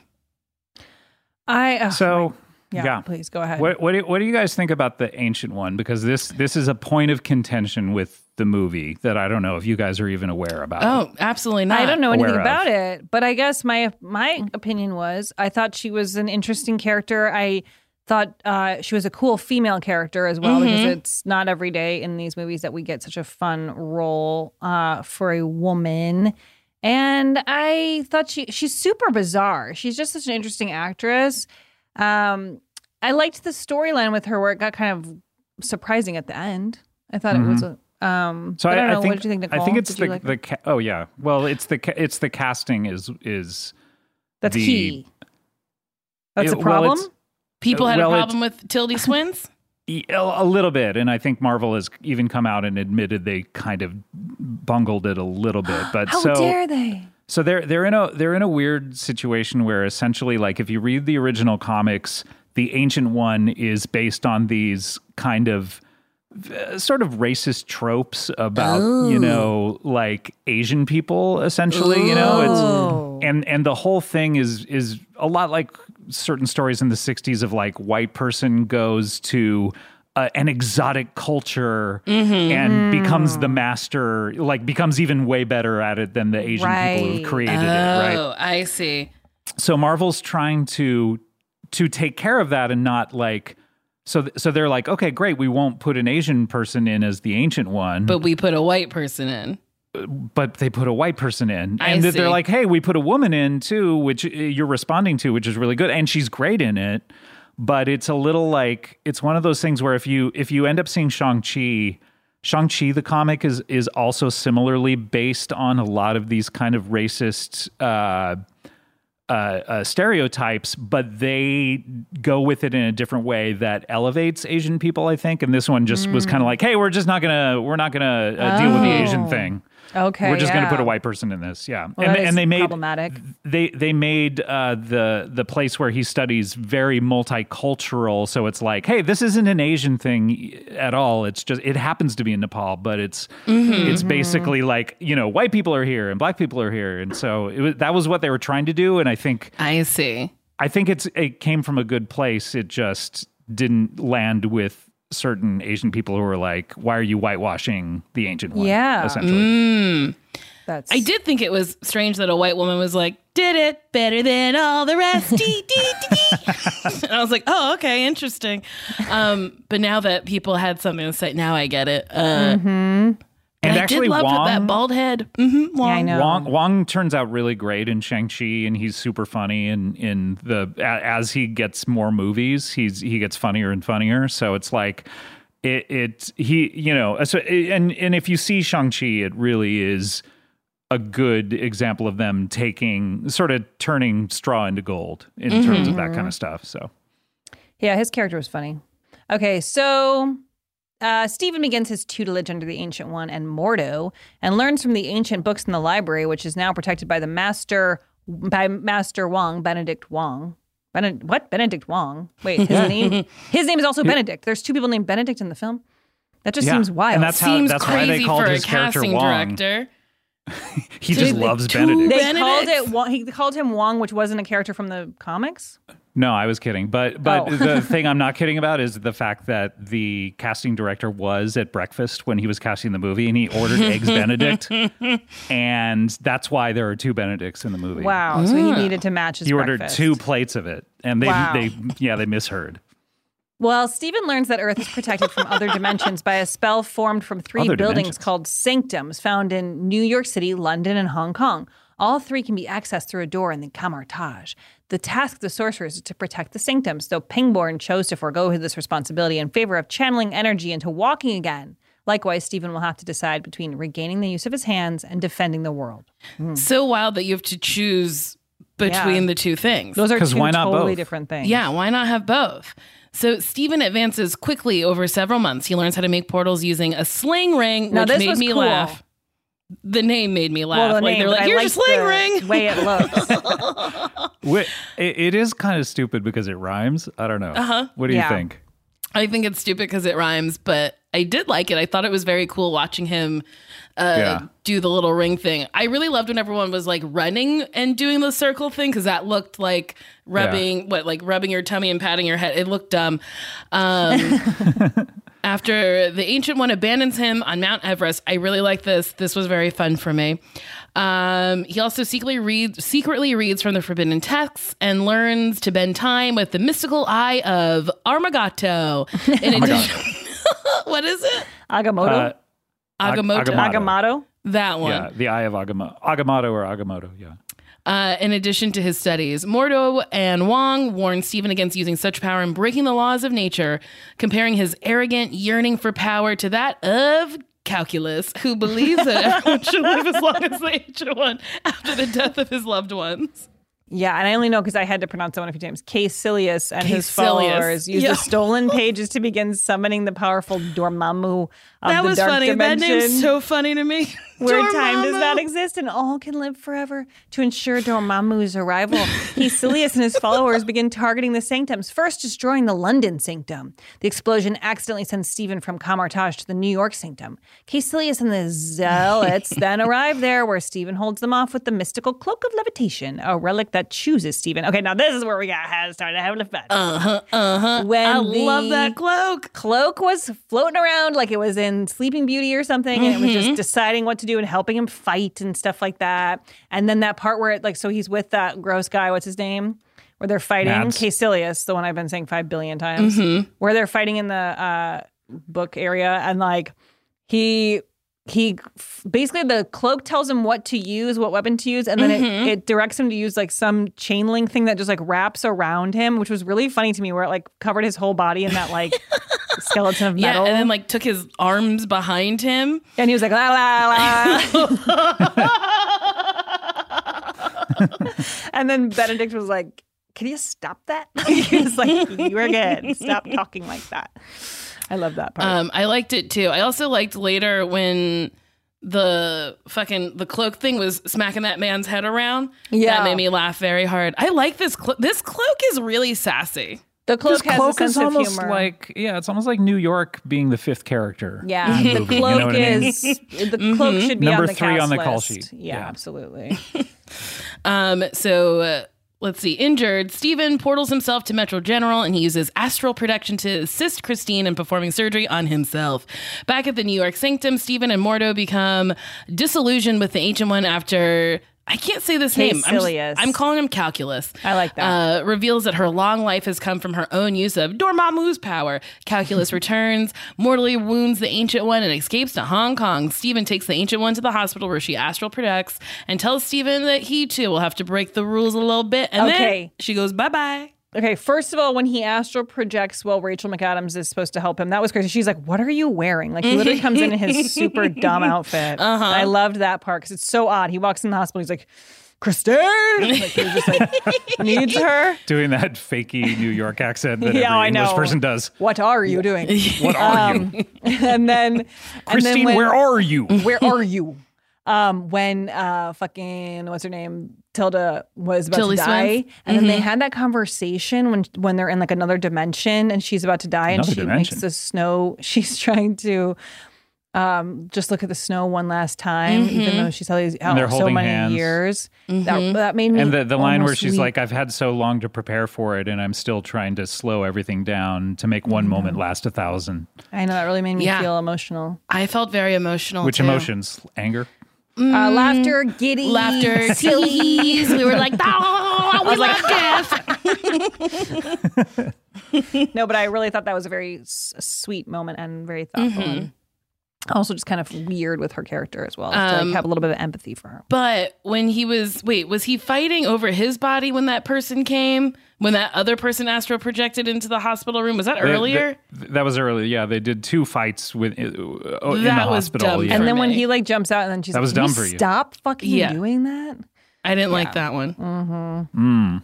I uh, So yeah, yeah. Please go ahead. What what do, what do you guys think about the ancient one? Because this this is a point of contention with the movie that I don't know if you guys are even aware about. Oh, absolutely not. I don't know anything aware of. about it, but I guess my my opinion was I thought she was an interesting character. I thought uh, she was a cool female character as well because it's not every day in these movies that we get such a fun role uh, for a woman. And I thought she she's super bizarre. She's just such an interesting actress. Um, I liked the storyline with her where it got kind of surprising at the end. I thought it was a um. So but I, don't know. think what did you think, Nicole? I think it's Did the like the ca- oh yeah. Well, it's the ca- it's the casting is is That's the- key. That's It- a problem. it's- People had Well, a problem with Tildy Swins. A little bit, and I think Marvel has even come out and admitted they kind of bungled it a little bit. But How so dare they? so they're they're in a they're in a weird situation where essentially, like, if you read the original comics, the Ancient One is based on these kind of uh, sort of racist tropes about you know like Asian people essentially. You know, it's and and the whole thing is is a lot like certain stories in the 60s of like white person goes to uh, an exotic culture and becomes the master like becomes even way better at it than the asian people who Right. created it right Oh, I see. so marvel's trying to to take care of that and not like so th- so they're like okay great we won't put an asian person in as the ancient one But we put a white person in. but they put a white person in I and see. they're like hey we put a woman in too which uh, you're responding to which is really good and she's great in it but it's a little like it's one of those things where if you if you end up seeing shang-chi shang-chi the comic is is also similarly based on a lot of these kind of racist uh uh, uh, stereotypes, but they go with it in a different way that elevates Asian people. I think, and this one just was kind of like, "Hey, we're just not gonna, we're not gonna uh, deal with the Asian Oh. thing." Okay, we're just going to put a white person in this. Yeah, Well, and that is and they made problematic. they they made uh, the the place where he studies very multicultural. So it's like, hey, this isn't an Asian thing at all. It's just it happens to be in Nepal, but it's Mhm. it's basically like you know white people are here and black people are here, and so it was, that was what they were trying to do. And I think I see. I think it's it came from a good place. It just didn't land with certain Asian people who were like, "Why are you whitewashing the ancient one?" Yeah. essentially. Mm. That's I did think it was strange that a white woman was like, did it better than all the rest. Dee, dee, dee, dee. and I was like, oh, okay, interesting. Um, but now that people had something to say, now I get it. Uh, Mm-hmm. And, And I actually, did love Wong- that bald head. Mm-hmm, Wong. I know. Wong, Wong turns out really great in Shang Chi, and he's super funny. And in the as he gets more movies, he's he gets funnier and funnier. So it's like it it he you know uh, so uh, and and if you see Shang Chi, it really is a good example of them taking sort of turning straw into gold in terms of that mm-hmm. kind of stuff. So Yeah, his character was funny. Okay, so uh, Stephen begins his tutelage under the Ancient One and Mordo and learns from the ancient books in the library, which is now protected by the Master by Master Wong, Benedict Wong. Benedict, what? Benedict Wong? Wait, his name his name is also Benedict. There's two people named Benedict in the film. That just Yeah, seems wild. and that's how Seems that's why crazy they called for his a character casting Wong. director. He just loves Benedict. they Benedicts? called it Wong. He called him Wong, which wasn't a character from the comics. No, I was kidding. But but Oh. the thing I'm not kidding about is the fact that the casting director was at breakfast when he was casting the movie and he ordered eggs Benedict. And that's why there are two Benedicts in the movie. Wow, so he mm. needed to match his He ordered breakfast. two plates of it. And they Wow. they yeah, they misheard. Well, Stephen learns that Earth is protected from other dimensions by a spell formed from three Other buildings dimensions. called sanctums found in New York City, London, and Hong Kong. All three can be accessed through a door in the Kamar-Taj. The task of the sorcerers is to protect the sanctums, though Pangborn chose to forego this responsibility in favor of channeling energy into walking again. Likewise, Stephen will have to decide between regaining the use of his hands and defending the world. Hmm. So wild that you have to choose between Yeah. the two things. Those are two why not totally both? different things. Yeah, why not have both? So Stephen advances quickly over several months. He learns how to make portals using a sling ring, Now, which this made was me cool. laugh. The name made me laugh. Well, the like name, they're but like, I "Here's a liked sling the ring." way it looks. Wait, it, it is kind of stupid because it rhymes. I don't know. Uh-huh. What do you think? I think it's stupid because it rhymes, but I did like it. I thought it was very cool watching him uh, Yeah. do the little ring thing. I really loved when everyone was like running and doing the circle thing because that looked like rubbing what like rubbing your tummy and patting your head. It looked dumb. Um, after the ancient one abandons him on Mount Everest, I really like this. This was very fun for me. Um, he also secretly reads secretly reads from the forbidden texts and learns to bend time with the mystical eye of Armagato. In addition, what is it? Agamotto? Uh, Ag- Agamotto. Agamotto. Agamotto? That one. Yeah, the Eye of Agama- Agamotto or Agamotto. Yeah. Uh, in addition to his studies, Mordo and Wong warn Stephen against using such power and breaking the laws of nature, comparing his arrogant yearning for power to that of Calculus, who believes that everyone should live as long as the ancient one after the death of his loved ones. Yeah, and I only know because I had to pronounce someone a few times. Caecilius and his followers used Yeah. the stolen pages to begin summoning the powerful Dormammu of that the was dark funny. dimension. That name's so funny to me. where time does not exist and all can live forever. To ensure Dormammu's arrival, Caecilius and his followers begin targeting the sanctums, first destroying the London sanctum. The explosion accidentally sends Stephen from Kamar-Taj to the New York sanctum. Caecilius and the zealots then arrive there, where Stephen holds them off with the mystical cloak of levitation, a relic that chooses Stephen. Okay, now this is where we got had started having a fun. Uh huh. Uh huh. When I love that cloak. Cloak was floating around like it was in Sleeping Beauty or something, and it was Mm-hmm. just deciding what to do and helping him fight and stuff like that. And then that part where it like so he's with that gross guy, what's his name? Where they're fighting Mads. Caecilius, the one I've been saying five billion times. Mm-hmm. Where they're fighting in the uh, book area, and like he he basically the cloak tells him what to use, what weapon to use, and then Mm-hmm. it, it directs him to use like some chain link thing that just like wraps around him, which was really funny to me, where it like covered his whole body in that like skeleton of Yeah, metal. and then like took his arms behind him. And he was like, la la la. and then Benedict was like, Can you stop that? he was like, You're good. Stop talking like that. I love that part. Um, I liked it too. I also liked later when the fucking the cloak thing was smacking that man's head around. Yeah. that made me laugh very hard. I like this. Clo- this cloak is really sassy. The cloak has cloak a sense is of almost humor. like yeah, it's almost like New York being the fifth character. yeah, in the the movie, you cloak know what I mean? is the cloak should be Number on the three cast on the call list. sheet. Yeah, Yeah. absolutely. Um, so uh, let's see. Injured, Stephen portals himself to Metro General and he uses astral projection to assist Christine in performing surgery on himself. Back at the New York Sanctum, Stephen and Mordo become disillusioned with the Ancient One after. I can't say this name. I'm, just-. I'm calling him Calculus. I like that. Uh, reveals that her long life has come from her own use of Dormammu's power. Calculus returns, mortally wounds the Ancient One, and escapes to Hong Kong. Stephen takes the Ancient One to the hospital where she astral projects and tells Stephen that he too will have to break the rules a little bit. And Okay. then she goes bye bye. Okay, first of all, when he astral projects while Rachel McAdams is supposed to help him, that was crazy. She's like, "What are you wearing?" Like he literally comes in in his super dumb outfit. Uh-huh. I loved that part because it's so odd. He walks in the hospital, he's like, "Christine," like he just like needs her. Doing that fakey New York accent that Yeah, I every English know. person does. What are you doing? What are you? Um, and then, and Christine, then when- where are you? Where are you? Um, when uh, fucking what's her name, Tilda was about Tilly to die, Swinton? and then they Mhm. had that conversation when when they're in like another dimension, and she's about to die, and she dimension? makes the snow. She's trying to. Um, just look at the snow one last time, even Mhm. though she's had these And they're out so many hands. years. Mhm. That, that made me. And the, the line where she's weep. like, I've had so long to prepare for it, and I'm still trying to slow everything down to make one Mm-hmm. moment last a thousand. I know that really made me Yeah. feel emotional. I felt very emotional. Which too. emotions? Anger? Uh, laughter, giddy, Laughter, tease. We were like, oh, we love this. no, but I really thought that was a very s- sweet moment and very thoughtful. Mm-hmm. And also just kind of weird with her character as well. to like Um, have a little bit of empathy for her. But when he was, wait, was he fighting over his body when that person came? When that other person astral projected into the hospital room? Was that They- earlier? they- that was earlier. Yeah, they did two fights with uh, in the was hospital. dumb yeah. And then when he like jumps out and then she's That like, was "Can dumb for you." Stop fucking Yeah. doing that. I didn't like that one. Mm-hmm. Mm.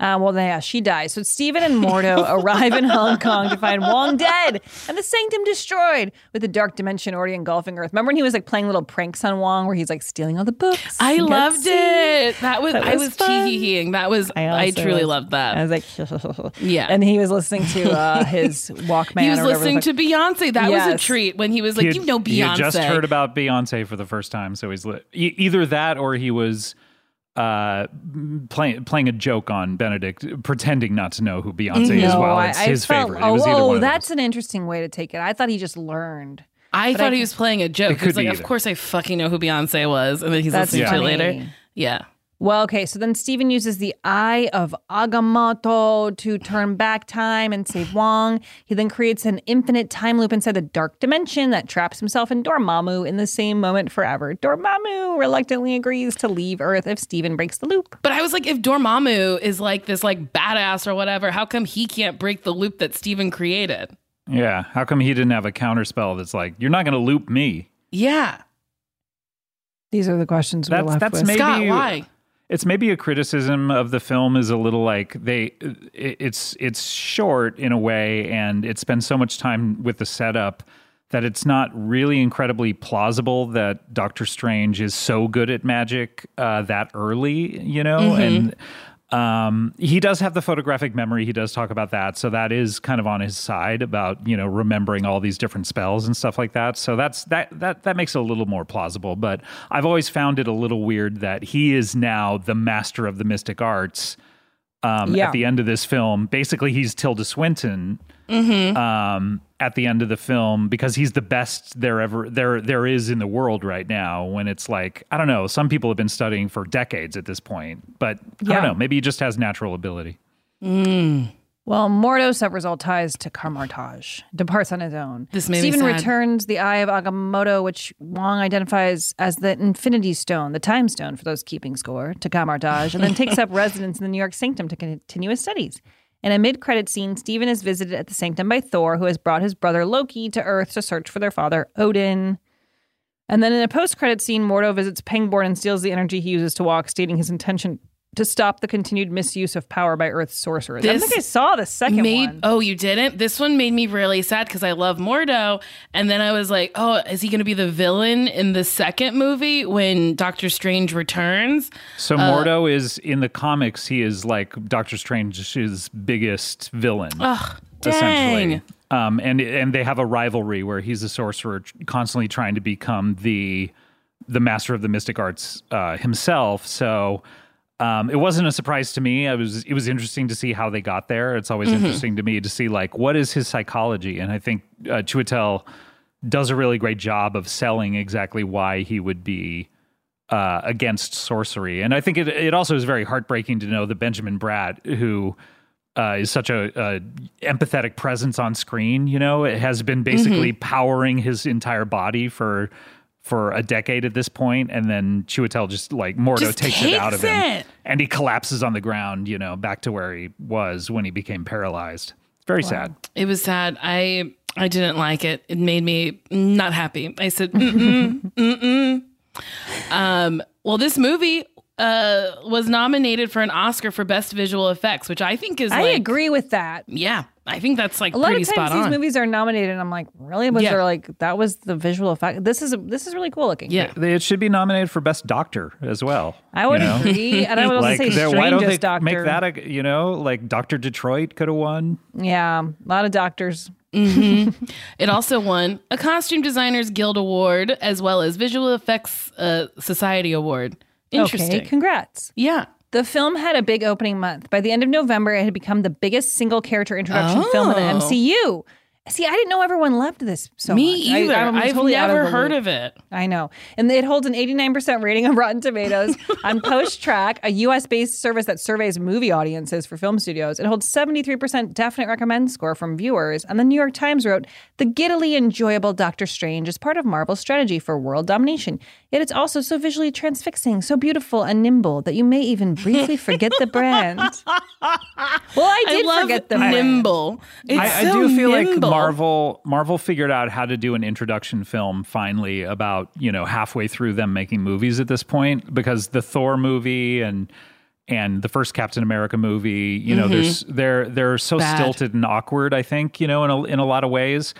Uh, well, yeah, she dies. So Stephen and Mordo arrive in Hong Kong to find Wong dead and the Sanctum destroyed, with the dark dimension already engulfing Earth. Remember when he was like playing little pranks on Wong, where he's like stealing all the books? I loved it. That was, That I was was fun. tee-hee-heeing. That was I, also truly was- loved that. I was like, Yeah. And he was listening to uh, his Walkman. he was or whatever the listening to Beyonce. That was a treat when he was like, He had- "You know Beyonce." He just heard about Beyonce for the first time, so he's li- either that or he was uh, playing playing a joke on Benedict, pretending not to know who Beyonce is. No, Well, I- it's I his felt- favorite. It Oh, was either oh, one of that's an interesting way to take it. I thought he just learned. I But thought I- he was playing a joke. It He was could like, be "Of course, I fucking know who Beyonce was," and then he's That's listening to it later. Yeah. Well, okay, so then Stephen uses the Eye of Agamotto to turn back time and save Wong. He then creates an infinite time loop inside the dark dimension that traps himself and Dormammu in the same moment forever. Dormammu reluctantly agrees to leave Earth if Stephen breaks the loop. But I was like, if Dormammu is like this like badass or whatever, how come he can't break the loop that Steven created? Yeah. How come he didn't have a counterspell that's like, you're not going to loop me? Yeah. These are the questions we're That's left that's with. maybe Scott, why? It's maybe a criticism of the film is a little like they it's it's short in a way and it spends so much time with the setup that it's not really incredibly plausible that Doctor Strange is so good at magic uh, that early, you know, Mm-hmm. and um, he does have the photographic memory. He does talk about that, so that is kind of on his side about you know remembering all these different spells and stuff like that. So that's that that that makes it a little more plausible. But I've always found it a little weird that he is now the master of the mystic arts. Um, Yeah. At the end of this film, basically he's Tilda Swinton Mm-hmm. um, at the end of the film because he's the best there ever there there is in the world right now. When it's like I don't know, some people have been studying for decades at this point, but I don't know. Maybe he just has natural ability. Mm. Well, Mordo severs all ties to Kamar-Taj, departs on his own. This made Stephen returns the Eye of Agamotto, which Wong identifies as the Infinity Stone, the Time Stone for those keeping score, to Kamar-Taj, and then takes up residence in the New York Sanctum to continue his studies. In a mid-credit scene, Stephen is visited at the Sanctum by Thor, who has brought his brother Loki to Earth to search for their father Odin. And then in a post-credit scene, Mordo visits Pangborn and steals the energy he uses to walk, stating his intention to stop the continued misuse of power by Earth's sorcerers. I don't think I saw the second made, one. Oh, you didn't? This one made me really sad because I love Mordo. And then I was like, oh, is he going to be the villain in the second movie when Doctor Strange returns? So Uh, Mordo is in the comics. He is like Doctor Strange's biggest villain. Ugh, essentially. Um, and and they have a rivalry where he's a sorcerer constantly trying to become the the master of the mystic arts uh, himself. So um, it wasn't a surprise to me. I was it was interesting to see how they got there. It's always Mhm. interesting to me to see like what is his psychology, and I think uh, Chiwetel does a really great job of selling exactly why he would be uh, against sorcery. And I think it it also is very heartbreaking to know that Benjamin Bratt, who uh, is such a, a empathetic presence on screen, you know, it has been basically powering his entire body for for a decade at this point, and then Chiwetel just like Mordo Just takes, it out of him, it. and he collapses on the ground, you know, back to where he was when he became paralyzed. It's very sad. It was sad. I I didn't like it. It made me not happy. I said, mm-mm, mm-mm. Um, well, this movie uh, was nominated for an Oscar for Best Visual Effects, which I think is I like, agree with that. Yeah, I think that's like A lot pretty of times these on. movies are nominated, and I'm like, really? Was Yeah. there like that was the visual effect? This is this is really cool looking. It, it should be nominated for best doctor as well. I would you know? agree, and I would also like, say there- why don't they doctor. make that a you know like Doctor Detroit could have won? Yeah, a lot of doctors. Mhm. it also won a Costume Designers Guild Award as well as Visual Effects uh, Society Award. Interesting. Okay, congrats. Yeah. The film had a big opening month. By the end of November, it had become the biggest single character introduction film in the Oh. MCU. See, I didn't know everyone loved this so Me much. I- either. I'm I've totally never the heard loop. of it. I know. And it holds an 89% rating on Rotten Tomatoes on PostTrak, a US based service that surveys movie audiences for film studios. It holds 73% definite recommend score from viewers. And the New York Times wrote The giddily enjoyable Doctor Strange is part of Marvel's strategy for world domination. Yet it's also so visually transfixing, so beautiful and nimble that you may even briefly forget the brand. Well, I did love forget the brand. nimble. It's I, I do feel like nimble. Marvel Marvel figured out how to do an introduction film finally about you know halfway through them making movies at this point because the Thor movie and and the first Captain America movie you know Mhm. there's they're they're so Bad. stilted and awkward I think you know in a, in a lot of ways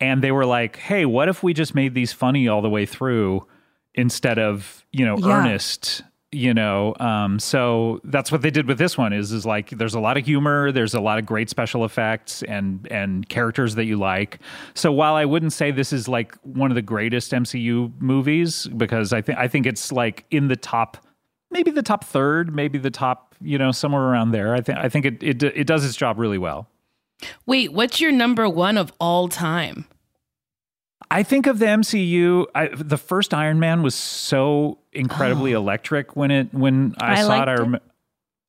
and they were like hey what if we just made these funny all the way through instead of you know Yeah. earnest you know um so that's what they did with this one is is like there's a lot of humor there's a lot of great special effects and and characters that you like. So while i wouldn't say this is like one of the greatest mcu movies because i think i think it's like in the top maybe the top third maybe the top you know somewhere around there. I think i think it it, it does its job really well. Wait, what's your number one of all time? I think of the MCU. I, the first Iron Man was so incredibly electric when it when I, I saw it. liked I it.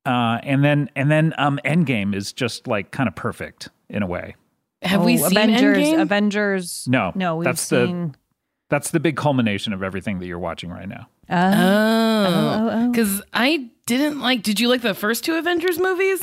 uh, and then and then um, Endgame is just like kind of perfect in a way. Have we Oh, seen Avengers? Endgame? Avengers. No, no, we've that's seen. the that's the big culmination of everything that you're watching right now. Oh, because I didn't like. Did you like the first two Avengers movies?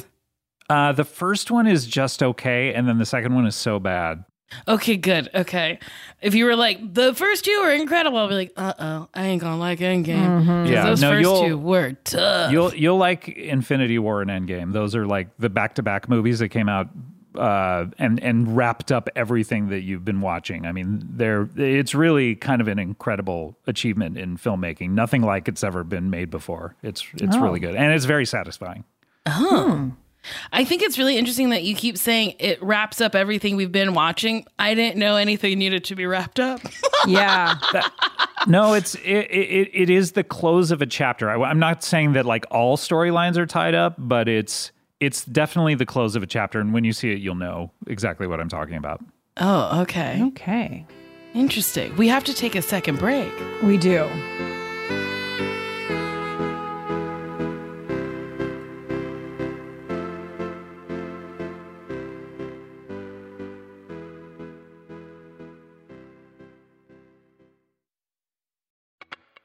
Uh, the first one is just okay, and then the second one is so bad. Okay, good. Okay, if you were like the first two are incredible, I'll be like, uh oh, I ain't gonna like Endgame. Mm-hmm. 'Cause Yeah, those no, 1st you'll- two were tough. You'll you'll like Infinity War and Endgame. Those are like the back to back movies that came out uh, and and wrapped up everything that you've been watching. I mean, they're it's really kind of an incredible achievement in filmmaking. Nothing like it's ever been made before. It's it's Oh. really good and it's very satisfying. Oh. I think it's really interesting that you keep saying it wraps up everything we've been watching. I didn't know anything needed to be wrapped up. Yeah. No, it's it, it it is the close of a chapter. I, I'm not saying that like all storylines are tied up, but it's it's definitely the close of a chapter. And when you see it, you'll know exactly what I'm talking about. Oh, okay. Okay. Interesting. We have to take a second break. We do.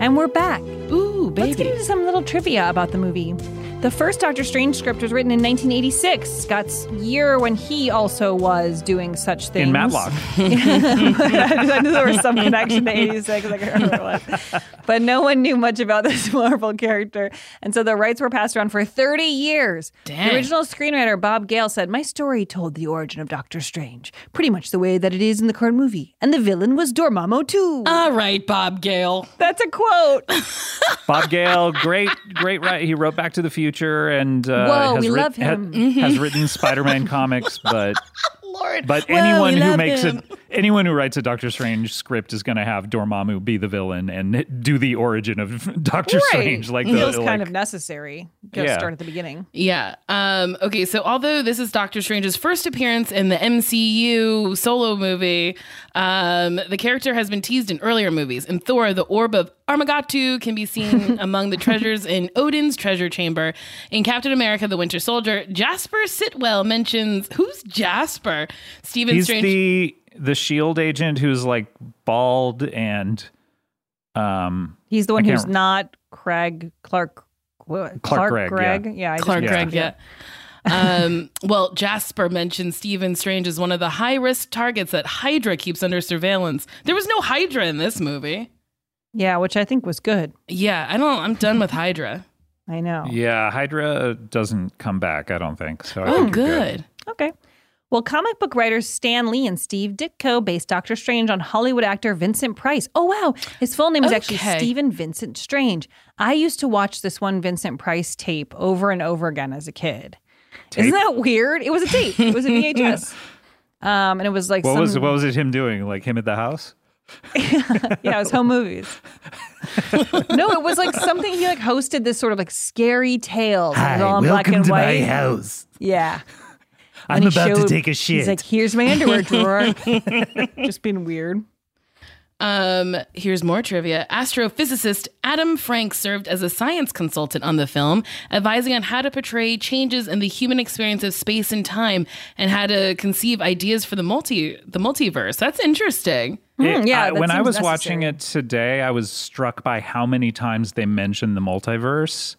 And we're back. Ooh, baby. Let's get into some little trivia about the movie. The first Doctor Strange script was written in 1986, Scott's year when he also was doing such things. In Matlock. I knew there was some connection to 86. I can't remember what it was. But no one knew much about this Marvel character. And so the rights were passed around for 30 years. Dang. The original screenwriter, Bob Gale, said, My story told the origin of Doctor Strange, pretty much the way that it is in the current movie. And the villain was Dormammu, too. All right, Bob Gale. That's a quote. Bob Gale, great, great. Right, he wrote Back to the Future and uh, Whoa, has, we writ- love him. ha- has written Spider-Man comics, but Lord. but Whoa, anyone who makes him. it, anyone who writes a Doctor Strange script is going to have Dormammu be the villain and do the origin of Doctor Right. Strange. Like the Feels like, kind of necessary. Just Yeah. start at the beginning. Yeah. Um, okay, so although this is Doctor Strange's first appearance in the MCU solo movie, um, the character has been teased in earlier movies. In Thor, the Orb of Armagatu can be seen among the treasures in Odin's treasure chamber. In Captain America, the Winter Soldier, Jasper Sitwell mentions who's Jasper? Stephen he's Strange. the the Shield agent who's like bald and um He's the one who's not Craig Clark. what? Clark Gregg, yeah. Yeah, I Clark remembered Gregg, that. yeah. Um, well, Jasper mentioned Stephen Strange as one of the high risk targets that Hydra keeps under surveillance. There was no Hydra in this movie. Yeah, which I think was good. Yeah, I don't. I'm done with Hydra. I know. yeah Hydra doesn't come back. I don't think so. I Oh, think you're good. Okay. Well, comic book writers Stan Lee and Steve Ditko based Doctor Strange on Hollywood actor Vincent Price. Oh, wow. His full name is actually Okay. Stephen Vincent Strange. I used to watch this one Vincent Price tape over and over again as a kid. Isn't that weird? It was a tape, it was a VHS. um, and it was like What some, was what was it him doing? Like him at the house? yeah, it was home movies. no, it was like something he like hosted this sort of like scary tale. Was all in black and white. house. Yeah. I'm about to take a shit. He's like, here's my underwear drawer. Just being weird. Um, here's more trivia. Astrophysicist Adam Frank served as a science consultant on the film, advising on how to portray changes in the human experience of space and time, and how to conceive ideas for the multi the multiverse. That's interesting. It- yeah, I- that when I seems was watching it today, I was struck by how many times they mentioned the multiverse.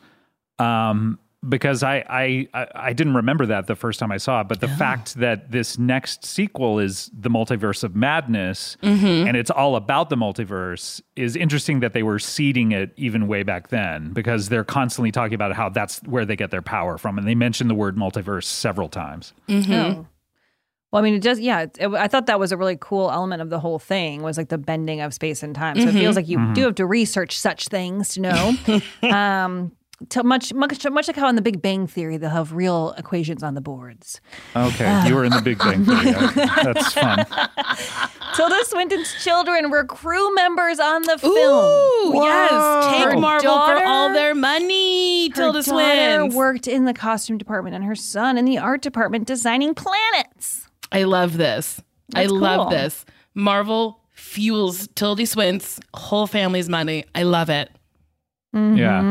Um, because I, I I I didn't remember that the first time I saw it, but the fact that this next sequel is the multiverse of madness Mm-hmm. and it's all about the multiverse is interesting that they were seeding it even way back then because they're constantly talking about how that's where they get their power from and they mentioned the word multiverse several times. Mm-hmm. Oh. Well, I mean, it does. Yeah, it, I thought that was a really cool element of the whole thing was like the bending of space and time. So it feels like you Mhm. do have to research such things to know. um, to much, much, much like how in the Big Bang Theory they'll have real equations on the boards. Okay, uh, you were in the Big Bang Theory. That's fun. Tilda Swinton's children were crew members on the film. Ooh, yes. Take Her Marvel daughter- for all their money. Her Tilda daughter Swins. worked in the costume department, and her son in the art department designing planets. I love this. I That's love this. Marvel fuels Tilda Swinton's whole family's money. I love it. Yeah.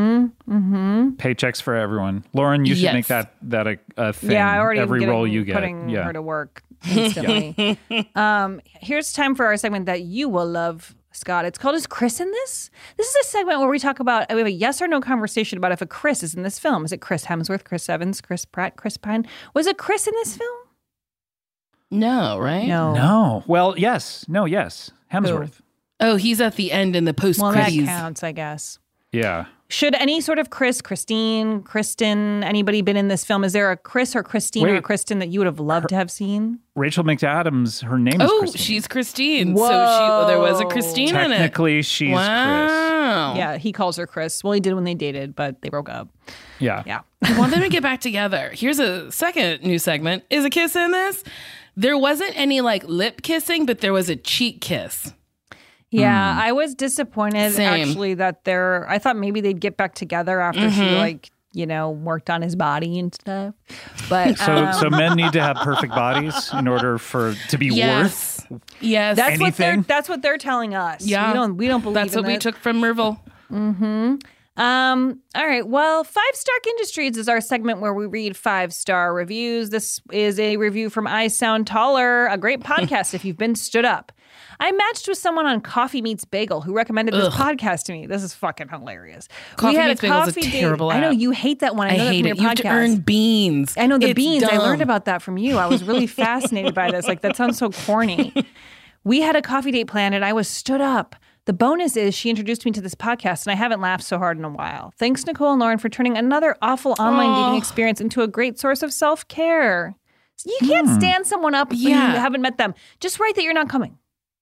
Mm-hmm. Paychecks for everyone. Lauren, you should Yes. make that that a, a thing. Yeah, I already am every getting- role you get. putting yeah. her to work instantly. um, here's time for our segment that you will love, Scott. It's called "Is Chris in this?" This is a segment where we talk about we have a yes or no conversation about if a Chris is in this film. Is it Chris Hemsworth, Chris Evans, Chris Pratt, Chris Pine? Was it Chris in this film? No, right? No. No. Well, yes. No, yes. Hemsworth. Oh, he's at the end in the post Well, that credits. counts, I guess. Yeah. Should any sort of Chris, Christine, Kristen, anybody been in this film? Is there a Chris or Christine or Kristen that you would have loved to have seen? Rachel McAdams, her name is Oh, Christine. she's Christine. Whoa. So she, well, there was a Christine in it. Technically, she's wow. Yeah, he calls her Chris. Well, he did when they dated, but they broke up. Yeah. Yeah. I want them to get back together. Here's a second new segment. Is a kiss in this? There wasn't any like lip kissing, but there was a cheek kiss. Yeah, I was disappointed Same. actually that they're. I thought maybe they'd get back together after she Mhm. like you know worked on his body and stuff. But So, um, so men need to have perfect bodies in order for to be Yes. worth. Yes. that's what they're anything? that's what they're telling us. Yeah. we don't we don't believe That's in what we took from Marvel. Mm-hmm. Um, all right. Well, Five Star Industries is our segment where we read five star reviews. This is a review from I Sound Taller, a great podcast if you've been stood up. I matched with someone on Coffee Meets Bagel who recommended this Ugh. podcast to me. This is fucking hilarious. Coffee we had Meets a Bagel is a coffee date- terrible I know you hate that one. I, I hate it. your You have to podcast. earn beans. I know the It's beans. I learned about that from you. I was really fascinated by this. Like that sounds so corny. We had a coffee date planned and I was stood up. The bonus is she introduced me to this podcast and I haven't laughed so hard in a while. Thanks Nicole and Lauren for turning another awful online dating experience into a great source of self-care. You can't Hmm. stand someone up when Yeah. you haven't met them. Just write that you're not coming.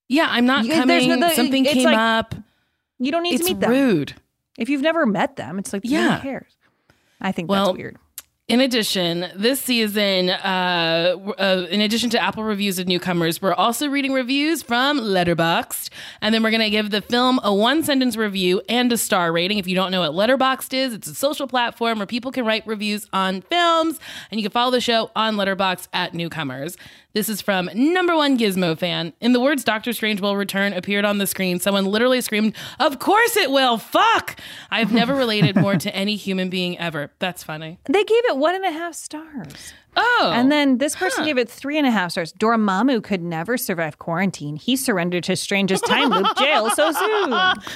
Yeah, I'm not You- coming. no- the- Something came like- up. You don't need It's to meet them. rude. If you've never met them, it's like Yeah. who cares? I think Well, that's weird. In addition, this season, uh, uh, in addition to Apple reviews of newcomers, we're also reading reviews from Letterboxd, and then we're going to give the film a one sentence review and a star rating. If you don't know what Letterboxd is, it's a social platform where people can write reviews on films, and you can follow the show on Letterboxd at newcomers. This is from number one Gizmo fan. In the words Doctor Strange will return appeared on the screen, someone literally screamed, Of course it will! Fuck! I've never related more to any human being ever. That's funny. They gave it one and a half stars. Oh. And then this person gave it three and a half stars. Dormammu could never survive quarantine. He surrendered to Strange's time loop jail so soon.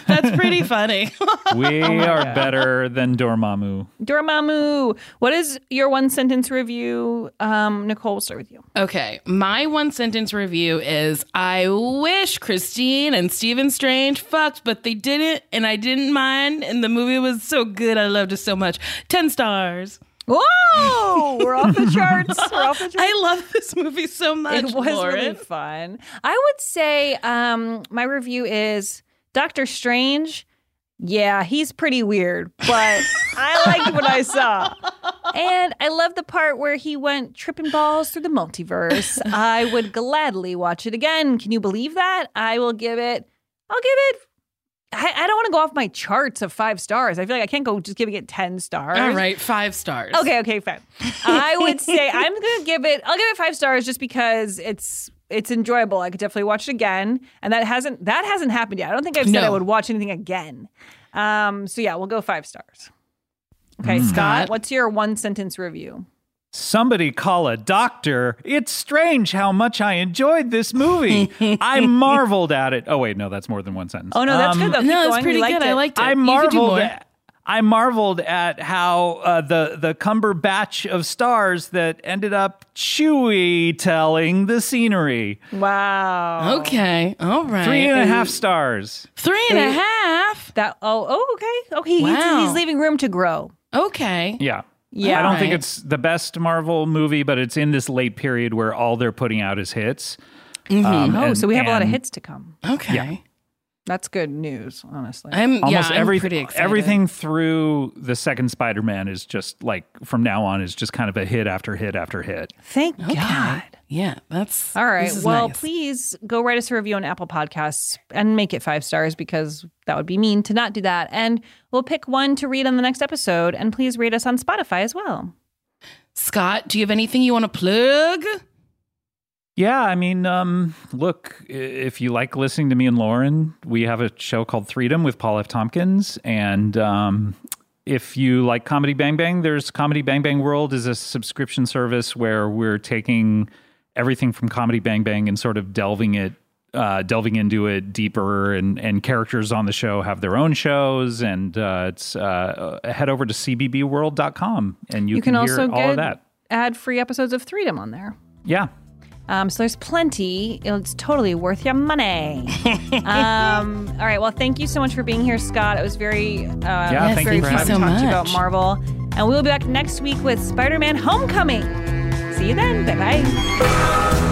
That's pretty funny. We are better than Dormammu. Dormammu, what is your one sentence review? Um, Nicole, we'll start with you. Okay, my one sentence review is I wish Christine and Stephen Strange fucked, but they didn't, and I didn't mind, and the movie was so good. I loved it so much. 10 stars. Whoa, we're off the charts. We're off the charts. I love this movie so much. It was Lauren. really fun. I would say um, my review is Doctor Strange. Yeah, he's pretty weird, but I liked what I saw. And I love the part where he went tripping balls through the multiverse. I would gladly watch it again. Can you believe that? I will give it, I'll give it, I, I don't want to go off my charts of five stars. I feel like I can't go just giving it 10 stars. All right, five stars. Okay, okay, fine. I would say I'm gonna give it. I'll give it five stars just because it's it's enjoyable. I could definitely watch it again, and that hasn't that hasn't happened yet. I don't think I've said I would watch anything again. Um, so yeah, we'll go five stars. Okay, Mm. Scott, what's your one sentence review? Somebody call a doctor. It's strange how much I enjoyed this movie. I marveled at it. Oh wait, no, that's more than one sentence. Oh no, that's Um, good though. Keep No, it's going. We pretty liked good. I liked it. I You could do marveled. more. At, I marveled at how uh, the the Cumberbatch of stars that ended up Chewy telling the scenery. Wow. Okay, all right. Three and a half stars. Three and a half. That oh oh okay okay. He's, Wow. he's leaving room to grow. Okay. Yeah. Yeah. I don't think it's the best Marvel movie, but it's in this late period where all they're putting out is hits. Um, oh, and- so we have a lot of hits to come. Okay. Yeah. That's good news, honestly. I'm yeah, Almost I'm pretty excited. everything through the second Spider-Man is just like from now on is just kind of a hit after hit after hit. Thank Okay. God. Yeah, that's All right. Well, nice. please go write us a review on Apple Podcasts and make it five stars because that would be mean to not do that. And we'll pick one to read on the next episode. And please rate us on Spotify as well. Scott, do you have anything you want to plug? Yeah, I mean, um, look, if you like listening to me and Lauren, we have a show called Threedom with Paul F. Tompkins. And um, if you like Comedy Bang Bang, there's Comedy Bang Bang World is a subscription service where we're taking everything from Comedy Bang Bang and sort of delving it, uh, delving into it deeper. And, and characters on the show have their own shows. And uh, it's uh, head over to cbbworld.com and you, You, can, hear also all of get that. ad free episodes of Threedom on there. Yeah. Um, so there's plenty. It's totally worth your money. um, all right. Well, thank you so much for being here, Scott. It was very, uh, Yeah, thank very you for fun having to me. talk to you about. Marvel. And we'll be back next week with Spider-Man: Homecoming. See you then. Bye bye.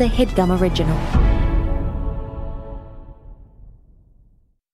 A headgum original.